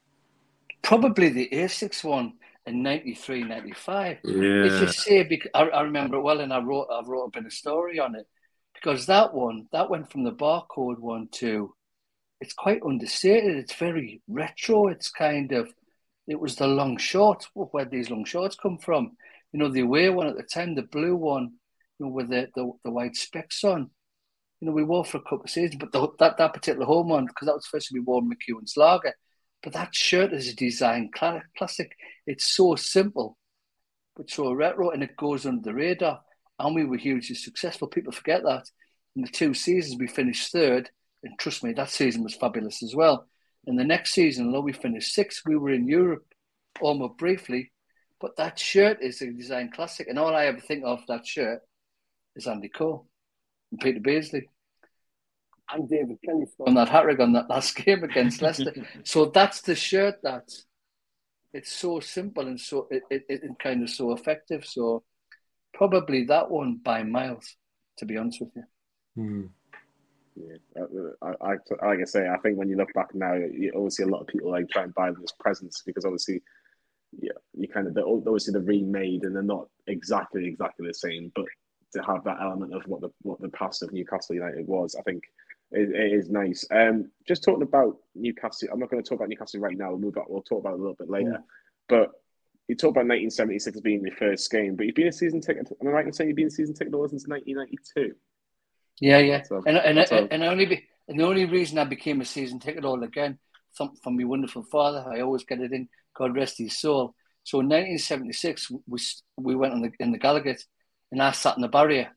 Probably the Asics one in 93, 95. Yeah. It's just say because I, I remember it well, and I wrote I wrote up in a story on it because that one that went from the barcode one to it's quite understated. It's very retro. It's kind of, it was the long shorts. Where these long shorts come from? You know, the away one at the time, the blue one, you know, with the, the, the white specs on. You know, we wore for a couple of seasons, but the, that, that particular home one, because that was first we wore McEwen's lager. But that shirt is a design classic. It's so simple, but so retro, and it goes under the radar. And we were hugely successful. People forget that. In the two seasons, we finished third and trust me, that season was fabulous as well. And the next season, although we finished sixth, we were in Europe almost briefly. But that shirt is a design classic. And all I ever think of that shirt is Andy Cole and Peter Beardsley. And David Kelly on that hat trick on that last game against Leicester. so that's the shirt that it's so simple and so it, it, it kind of so effective. So probably that one by miles, to be honest with you. Mm. Yeah, uh, I, I, like I say, I think when you look back now, you always see a lot of people like try and buy them as presents because obviously, yeah, you kind of they're obviously they're remade and they're not exactly exactly the same, but to have that element of what the what the past of Newcastle United was, I think it, it is nice. Um, just talking about Newcastle, I'm not going to talk about Newcastle right now. We'll move on, we'll talk about it a little bit later, yeah. but. You talk about 1976 being the first game, but you've been a season ticket. Am I right in saying you've been a season ticket holder since 1992? Yeah, yeah. and and, and, and only be, and the only reason I became a season ticket holder again from, from my wonderful father, I always get it in. God rest his soul. So in 1976, we we went on the in the Gallowgate, and I sat in the barrier,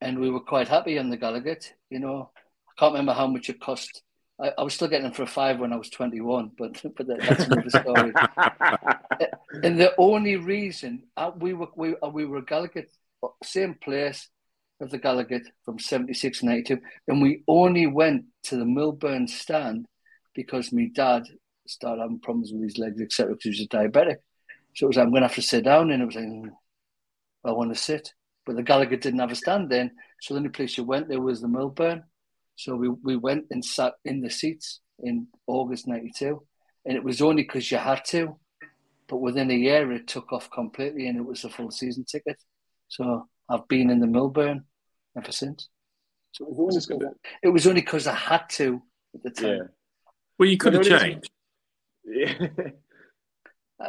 and we were quite happy on the Gallowgate. You know, can't remember how much it cost. I, I was still getting them for a five when I was 21, but but that's another story. and the only reason I, uh, we were we uh, we were Gallowgate, same place, of the Gallowgate from 76 and 82. And we only went to the Milburn stand because my dad started having problems with his legs, etc., because he was a diabetic. So it was like, I'm going to have to sit down. And it was like, mm, I want to sit. But the Gallowgate didn't have a stand then. So the only place you went there was the Milburn. So we, we went and sat in the seats in August 92. And it was only because you had to. But within a year, it took off completely and it was a full season ticket. So I've been in the Milburn ever since. So it was, only, it was only because I had to at the time. Yeah. Well, you could have changed. Yeah.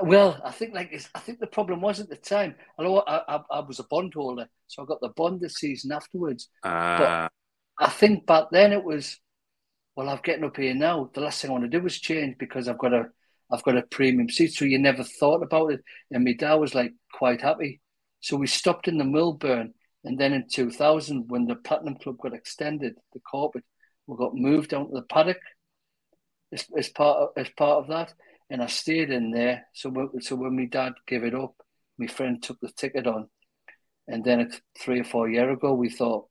well, I think like I think the problem was at the time. I know I, I, I was a bondholder, so I got the bond this season afterwards. Uh... But I think back then it was, well, I'm getting up here now. The last thing I want to do is change because I've got a I've got a premium seat. So you never thought about it. And my dad was like quite happy. So we stopped in the Milburn. And then in 2000, when the Platinum Club got extended, the corporate, we got moved down to the paddock as, as part of, as part of that. And I stayed in there. So when, so when my dad gave it up, my friend took the ticket on. And then three or four year ago, we thought,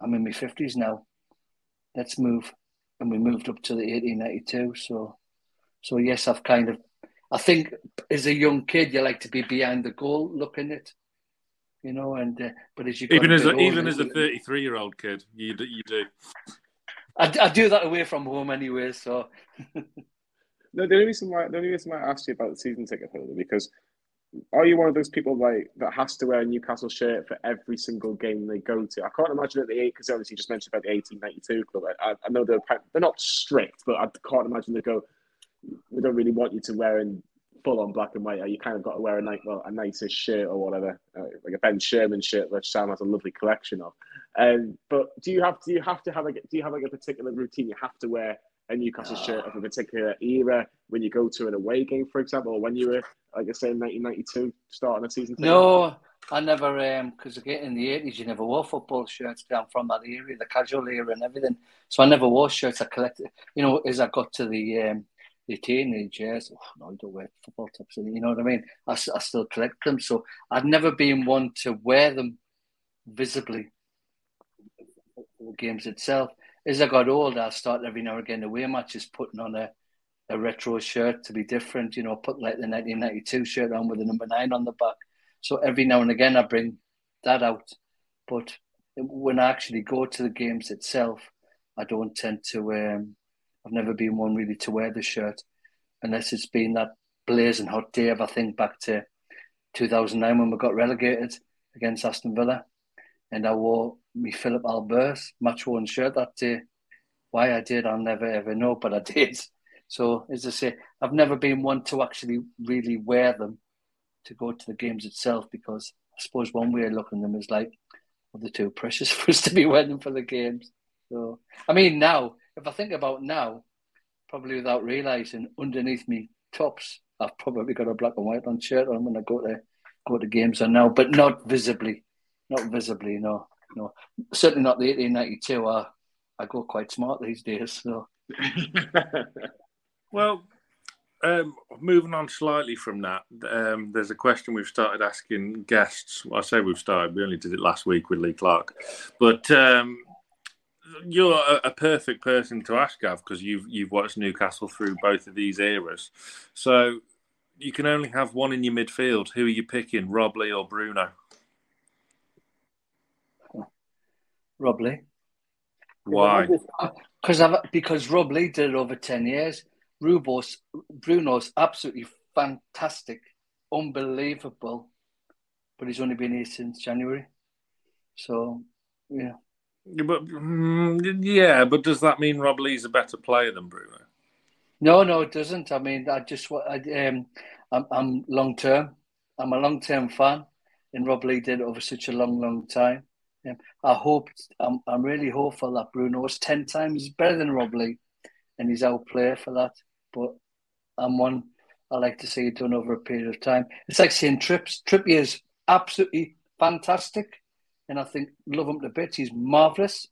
I'm in my 50s now. Let's move. And we moved up to the 1892. So so yes, I've kind of, I think as a young kid, you like to be behind the goal, looking at, you know, and uh, but as you even as a, older, even as a thirty three year old kid, you do, you do. I, I do that away from home anyway. So. no, the only reason why the only reason why I asked you about the season ticket holder because are you one of those people like that has to wear a Newcastle shirt for every single game they go to? I can't imagine at the eight because obviously you just mentioned about the eighteen ninety two club. I, I, know they're they're not strict, but I can't imagine they go we don't really want you to wear in full on black and white. You kind of got to wear a nice, well, a nicer shirt or whatever, uh, like a Ben Sherman shirt, which Sam has a lovely collection of. Um, but do you have do you have to have a do you have like a particular routine? You have to wear a Newcastle shirt of a particular era when you go to an away game, for example, or when you were like I say, in 1992, starting a season. No, I never, um, because again in the 80s, you never wore football shirts down from that area, the casual era and everything. So I never wore shirts. I collected, you know, as I got to the um, the teenage years, oh, no, I don't wear football tops. You know what I mean? I, I still collect them. So I'd never been one to wear them visibly the games itself. As I got older, I started every now and again away matches putting on a, a retro shirt to be different, you know, put like the 1992 shirt on with the number nine on the back. So every now and again, I bring that out. But when I actually go to the games itself, I don't tend to um, I've never been one really to wear the shirt unless it's been that blazing hot day of I think back to 2009 when we got relegated against Aston Villa, and I wore me Philippe Albert's match worn shirt that day. Why I did, I'll never ever know, but I did. So as I say, I've never been one to actually really wear them to go to the games itself because I suppose one way of looking at them is like, well, they're too precious for us to be wearing for the games. So I mean, now if I think about now, probably without realizing, underneath me tops, I've probably got a black and white on shirt on when I go to go to games on now, but not visibly, not visibly. No, no, certainly not the 1892. I I go quite smart these days. So. well, um, moving on slightly from that, um, there's a question we've started asking guests. Well, I say we've started. We only did it last week with Lee Clark, but um, you're a, a, perfect person to ask, Gav, because you've you've watched Newcastle through both of these eras. So you can only have one in your midfield. Who are you picking, Rob Lee or Bruno? Rob Lee. Why? Because because Rob Lee did it over ten years. Rubos Bruno's absolutely fantastic, unbelievable, but he's only been here since January. So yeah. But mm, yeah, but does that mean Rob Lee's a better player than Bruno? No, no, it doesn't. I mean, I just I, um, I'm, I'm long term. I'm a long term fan, and Rob Lee did it over such a long, long time. Um, I hope I'm, I'm really hopeful that Bruno is ten times better than Rob Lee, and he's our player for that. But I'm one I like to see it done over a period of time. It's like seeing Trips. Trippier is absolutely fantastic and I think love him to bits. He's marvelous,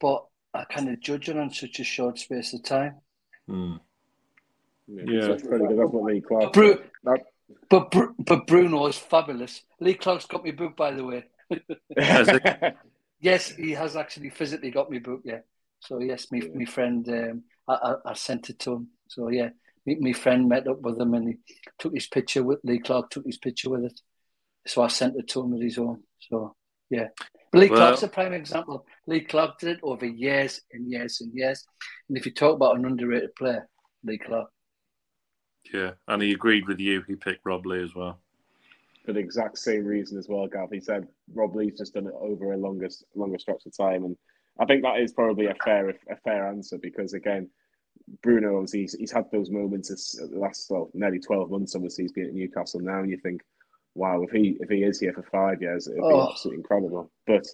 but I kind of judge him on such a short space of time. Mm. Yeah, that's pretty good. That's what Lee Clark. But, Bru- but, but Bruno is fabulous. Lee Clark's got me booked, by the way. yes, he has actually physically got me book. Yeah. So yes, me my friend, um, I, I, I sent it to him. So yeah, my friend met up with him and he took his picture with Lee Clark. Took his picture with it. So I sent it to him with his own. So yeah, but Lee well, Clark's a prime example. Lee Clark did it over years and years and years. And if you talk about an underrated player, Lee Clark. Yeah, and he agreed with you. He picked Rob Lee as well. For the exact same reason as well, Gav. He said Rob Lee's just done it over a longer, longer stretch of time, and I think that is probably a fair, a fair answer because again, Bruno obviously he's, he's had those moments this last well, nearly twelve months. Obviously, he's been at Newcastle now, and you think, wow, if he if he is here for five years, it'd be oh. absolutely incredible. But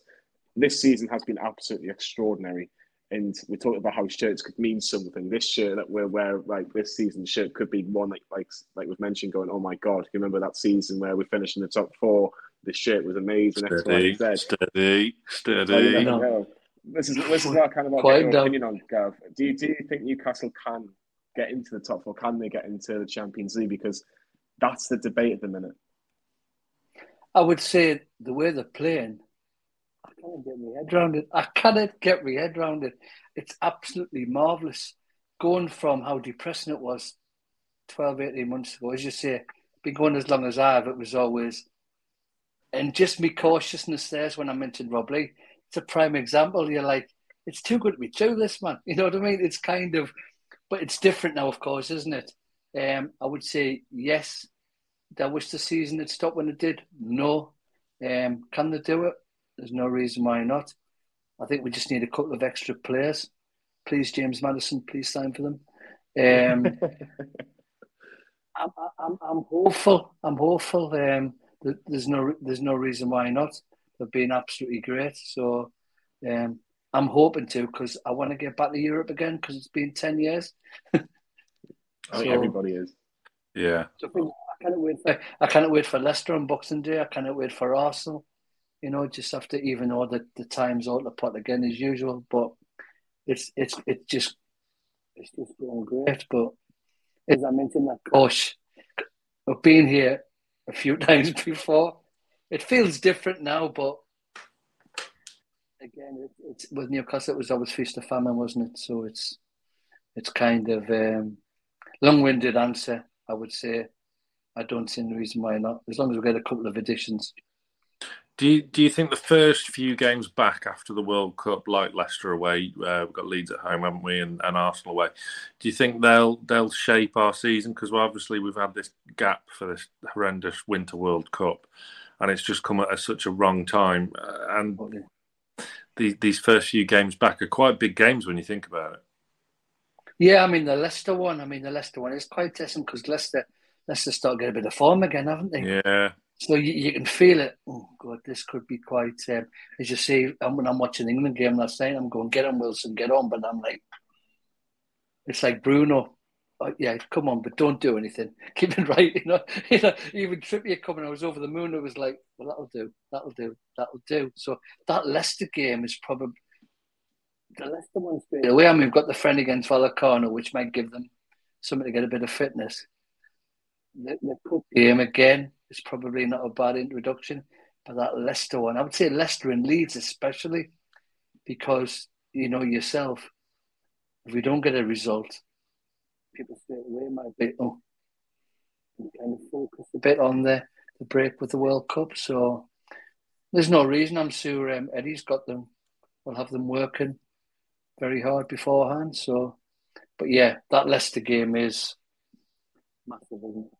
this season has been absolutely extraordinary. And we talked about how shirts could mean something. This shirt that we're wearing, like this season shirt, could be one like like like we've mentioned. Going, oh my god, you remember that season where we finished in the top four? This shirt was amazing. Steady, steady, steady. So, this is this is what kind of like your opinion on Gav. Do you do you think Newcastle can get into the top four? Can they get into the Champions League? Because that's the debate at the minute. I would say the way they're playing, can't get my head around it. I cannot get my head around it. It's absolutely marvellous. Going from how depressing it was 12, 18 months ago, as you say, been going as long as I have, it was always, and just me cautiousness there's when I mentioned Rob Lee. It's a prime example. You're like, it's too good to be true, this man. You know what I mean? It's kind of, but it's different now, of course, isn't it? Um, I would say yes. Did I wish the season had stopped when it did. No. Um, can they do it? There's no reason why not. I think we just need a couple of extra players. Please, James Maddison, please sign for them. Um, I'm, I'm, I'm, hopeful. I'm hopeful. Um, there's no there's no reason why not. They've been absolutely great. So um, I'm hoping to because I want to get back to Europe again because it's been ten years. I think everybody is. Yeah. So I cannot wait. For, I cannot wait for Leicester on Boxing Day. I cannot wait for Arsenal you know, just have to even though the, the time's out the pot again as usual. But it's it's it's just it's just going great. But as I mentioned that gosh, I've been here a few times before. It feels different now, but again, it, it's with Newcastle. It was always feast of famine, wasn't it? So it's it's kind of um, long-winded answer. I would say I don't see any reason why not. As long as we get a couple of additions. Do you, do you think the first few games back after the World Cup, like Leicester away, uh, we've got Leeds at home, haven't we, and, and Arsenal away? Do you think they'll they'll shape our season? Because obviously we've had this gap for this horrendous Winter World Cup, and it's just come at such a wrong time. Uh, and the, these first few games back are quite big games when you think about it. Yeah, I mean the Leicester one. I mean the Leicester one is quite testing because Leicester Leicester start getting a bit of form again, haven't they? Yeah, so you, you, can feel it. Oh God, this could be quite. Um, as you see, when I'm watching the England game last night, I'm going, "Get on, Wilson, get on!" But I'm like, it's like Bruno. Oh, yeah, come on, but don't do anything. Keep it right, you know. You know, even Trippier coming, I was over the moon. I was like, "Well, that'll do. That'll do. That'll do." So that Leicester game is probably the Leicester one straight away. I mean, we've got the friend against Vallecano, which might give them something to get a bit of fitness. The, the cup game again is probably not a bad introduction. But that Leicester one, I would say Leicester and Leeds especially, because you know yourself, if we don't get a result, people straight away might be oh, kind of focus a bit on the, the break with the World Cup. So there's no reason. I'm sure um, Eddie's got them. We'll have them working very hard beforehand. So, but yeah, that Leicester game is massive, isn't it?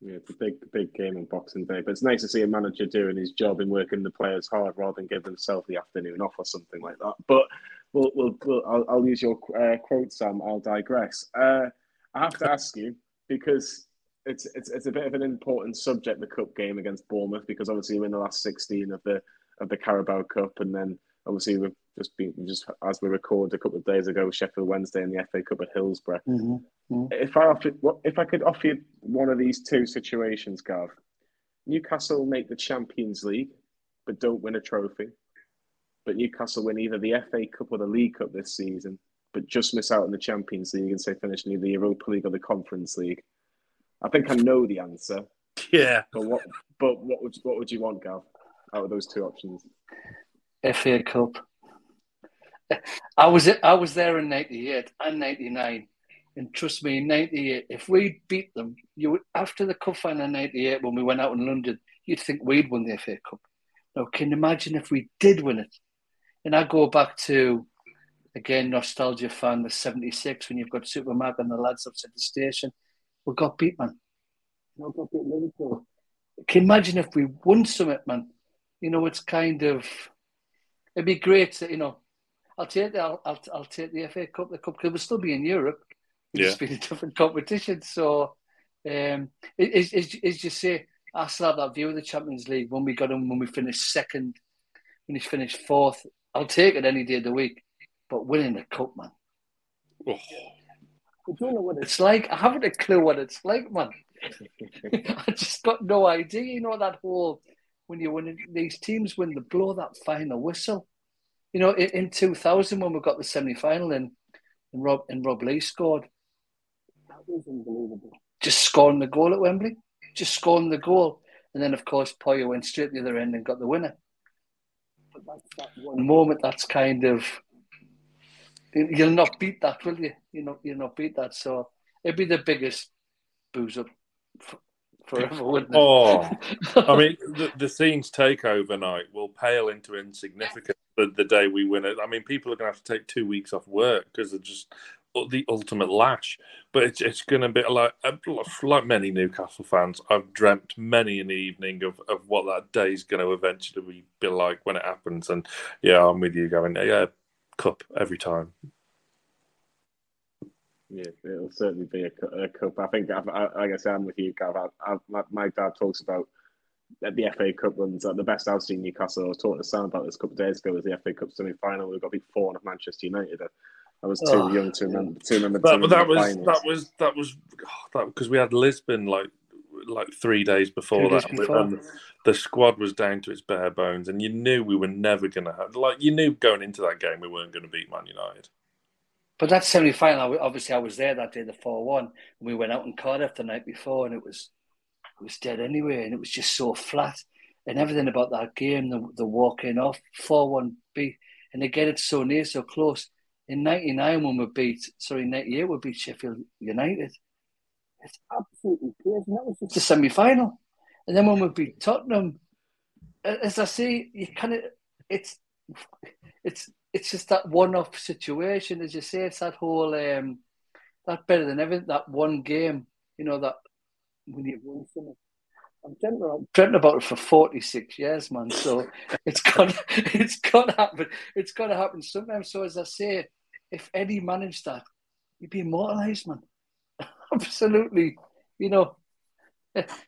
Yeah, it's a big, big game on Boxing Day, but it's nice to see a manager doing his job and working the players hard rather than give themselves the afternoon off or something like that. But we'll, we'll, we'll I'll, I'll, use your uh, quote, Sam. I'll digress. Uh, I have to ask you because it's, it's it's a bit of an important subject, the cup game against Bournemouth, because obviously we're in the last sixteen of the of the Carabao Cup, and then obviously we've just been just as we record a couple of days ago, Sheffield Wednesday and the FA Cup at Hillsborough. Mm-hmm. Mm-hmm. If I offered, if I could offer you one of these two situations, Gav, Newcastle make the Champions League, but don't win a trophy. But Newcastle win either the FA Cup or the League Cup this season, but just miss out on the Champions League and say finish in the Europa League or the Conference League. I think I know the answer. Yeah. But what? But what would what would you want, Gav? out of those two options? FA Cup. I was I was there in '98 and '99, and trust me, in '98, if we beat them, you would, after the cup final in '98 when we went out in London, you'd think we'd won the FA Cup. Now, can you imagine if we did win it? And I go back to again nostalgia fan the '76 when you've got Supermac and the lads up at the station. We got beat, man. We got beat Liverpool. Can you imagine if we won Summit, man? You know, it's kind of it'd be great to, you know, I'll take the, I'll, I'll, I'll take the FA Cup, the cup because we'll still be in Europe. It's Yeah. just been a different competition. So, um, as, as, as you say, I still have that view of the Champions League when we got them when we finished second, when we finished fourth. I'll take it any day of the week, but winning the cup, man. Oh, I don't know what it's like. I haven't a clue what it's like, man. I just got no idea. You know that whole when you win these teams when they blow that final whistle. You know, in, in two thousand when we got the semi final and and Rob and Rob Lee scored. That was unbelievable. Just scoring the goal at Wembley. Just scoring the goal. And then of course Poyo went straight to the other end and got the winner. But that's that one moment that's kind of you'll not beat that, will you? You know, you'll not beat that. So it'd be the biggest booze up f- forever, wouldn't it? Oh, I mean, the, the scenes take overnight will pale into insignificance the, the day we win it. I mean, people are going to have to take two weeks off work because they're just the ultimate lash. But it's it's going to be like uh, like many Newcastle fans. I've dreamt many an evening of, of what that day's going to eventually be like when it happens. And yeah, I'm with you, going yeah, cup every time. Yeah, it'll certainly be a, a cup. I think, I've, I, like I said, I'm with you, Gav. I, I, my dad talks about at the FA Cup runs. Uh, the best I've seen Newcastle. I was talking to Sam about this a couple of days ago. Was the FA Cup semi final? We got beat four of Manchester United. I was too Oh. young to remember. To remember That, to but that remember the was finals. that was that was that because we had Lisbon like like three days before Three days that, before. and the squad was down to its bare bones, and you knew we were never going to have like you knew going into that game we weren't going to beat Man United. But that semi final, obviously, I was there that day, the four one. We went out in Cardiff the night before, and it was it was dead anyway, and it was just so flat, and everything about that game, the the walking off four one beat, and again, it's so near, so close. In '99, when we beat, sorry, '98, we beat Sheffield United. It's absolutely crazy. That was just the semi final, and then when we beat Tottenham, as I say, you kind of it's it's it's just that one-off situation, as you say. It's that whole um, that better than everything. That one game, you know, that you've won something. I'm dreaming about, it for 46 years, man. So it's got it's to happen. It's got to happen sometime. So as I say, if Eddie managed that, he'd be immortalised, man. Absolutely, you know.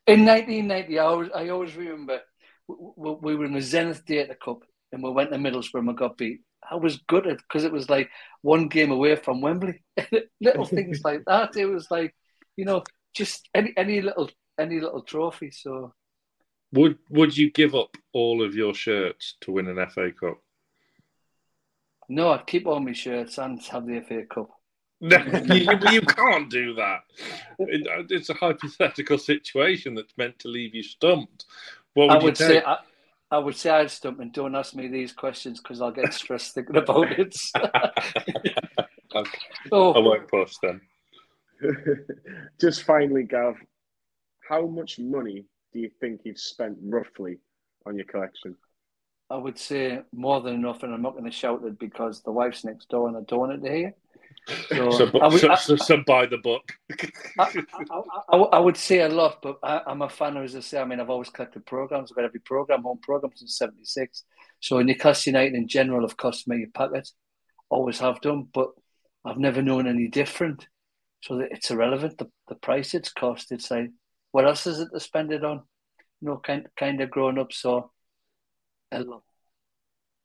In 1990, I always, I always remember we, we, we were in the Zenith Data Cup and we went to Middlesbrough and we got beat. I was gutted because it was like one game away from Wembley. little things like that. It was like, you know, just any any little any little trophy. So Would would you give up all of your shirts to win an FA Cup? no, I'd keep all my shirts and have the FA Cup. No, you, you can't do that. It, it's a hypothetical situation that's meant to leave you stumped. What would, I you would say I, I would say I'd stump and don't ask me these questions because I'll get stressed thinking about it. Okay, oh. I oh, won't push then. Just finally, Gav, how much money do you think you've spent roughly on your collection? I would say more than enough, and I'm not going to shout it because the wife's next door and I don't want it to hear. So, So, I, would, so, I, so, so buy the book. I, I, I, I would say a lot, but I, I'm a fan, as I say. I mean, I've always collected programs. I've got every program, home program since '76. So Newcastle United in general have cost me a packet, always have done, but I've never known any different. So it's irrelevant. The, the price it's cost, it's like, what else is it to spend it on? You know, kind kind of growing up. So a lot,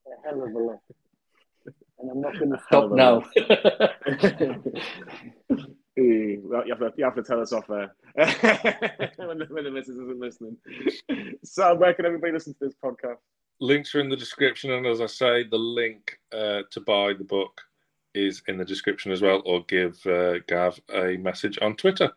a hell of a lot. And I'm not going to stop now. Well, you have, to, you have to tell us off there when, the, when the missus isn't listening. So, where can everybody listen to this podcast? Links are in the description, and as I say, the link uh, to buy the book is in the description as well, or give uh, Gav a message on Twitter.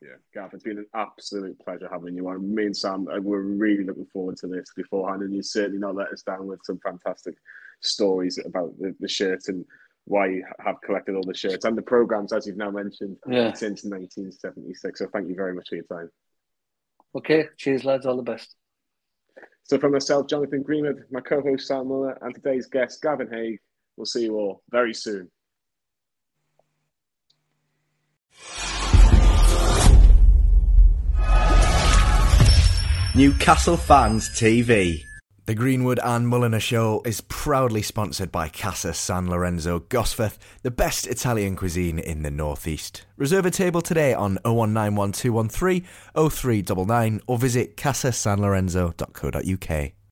Yeah, Gav, it's been an absolute pleasure having you on. Me and Sam, uh, we're really looking forward to this beforehand, and you certainly not let us down with some fantastic stories about the, the shirt and why you have collected all the shirts and the programs, as you've now mentioned, yeah. since 1976. So thank you very much for your time. Okay, cheers, lads. All the best. So from myself, Jonathan Greenwood, my co-host Sam Mulliner, and today's guest, Gavin Haigh, we'll see you all very soon. Newcastle Fans TV. The Greenwood and Mulliner Show is proudly sponsored by Casa San Lorenzo Gosforth, the best Italian cuisine in the Northeast. Reserve a table today on 0191 0399 or visit casasanlorenzo.co.uk.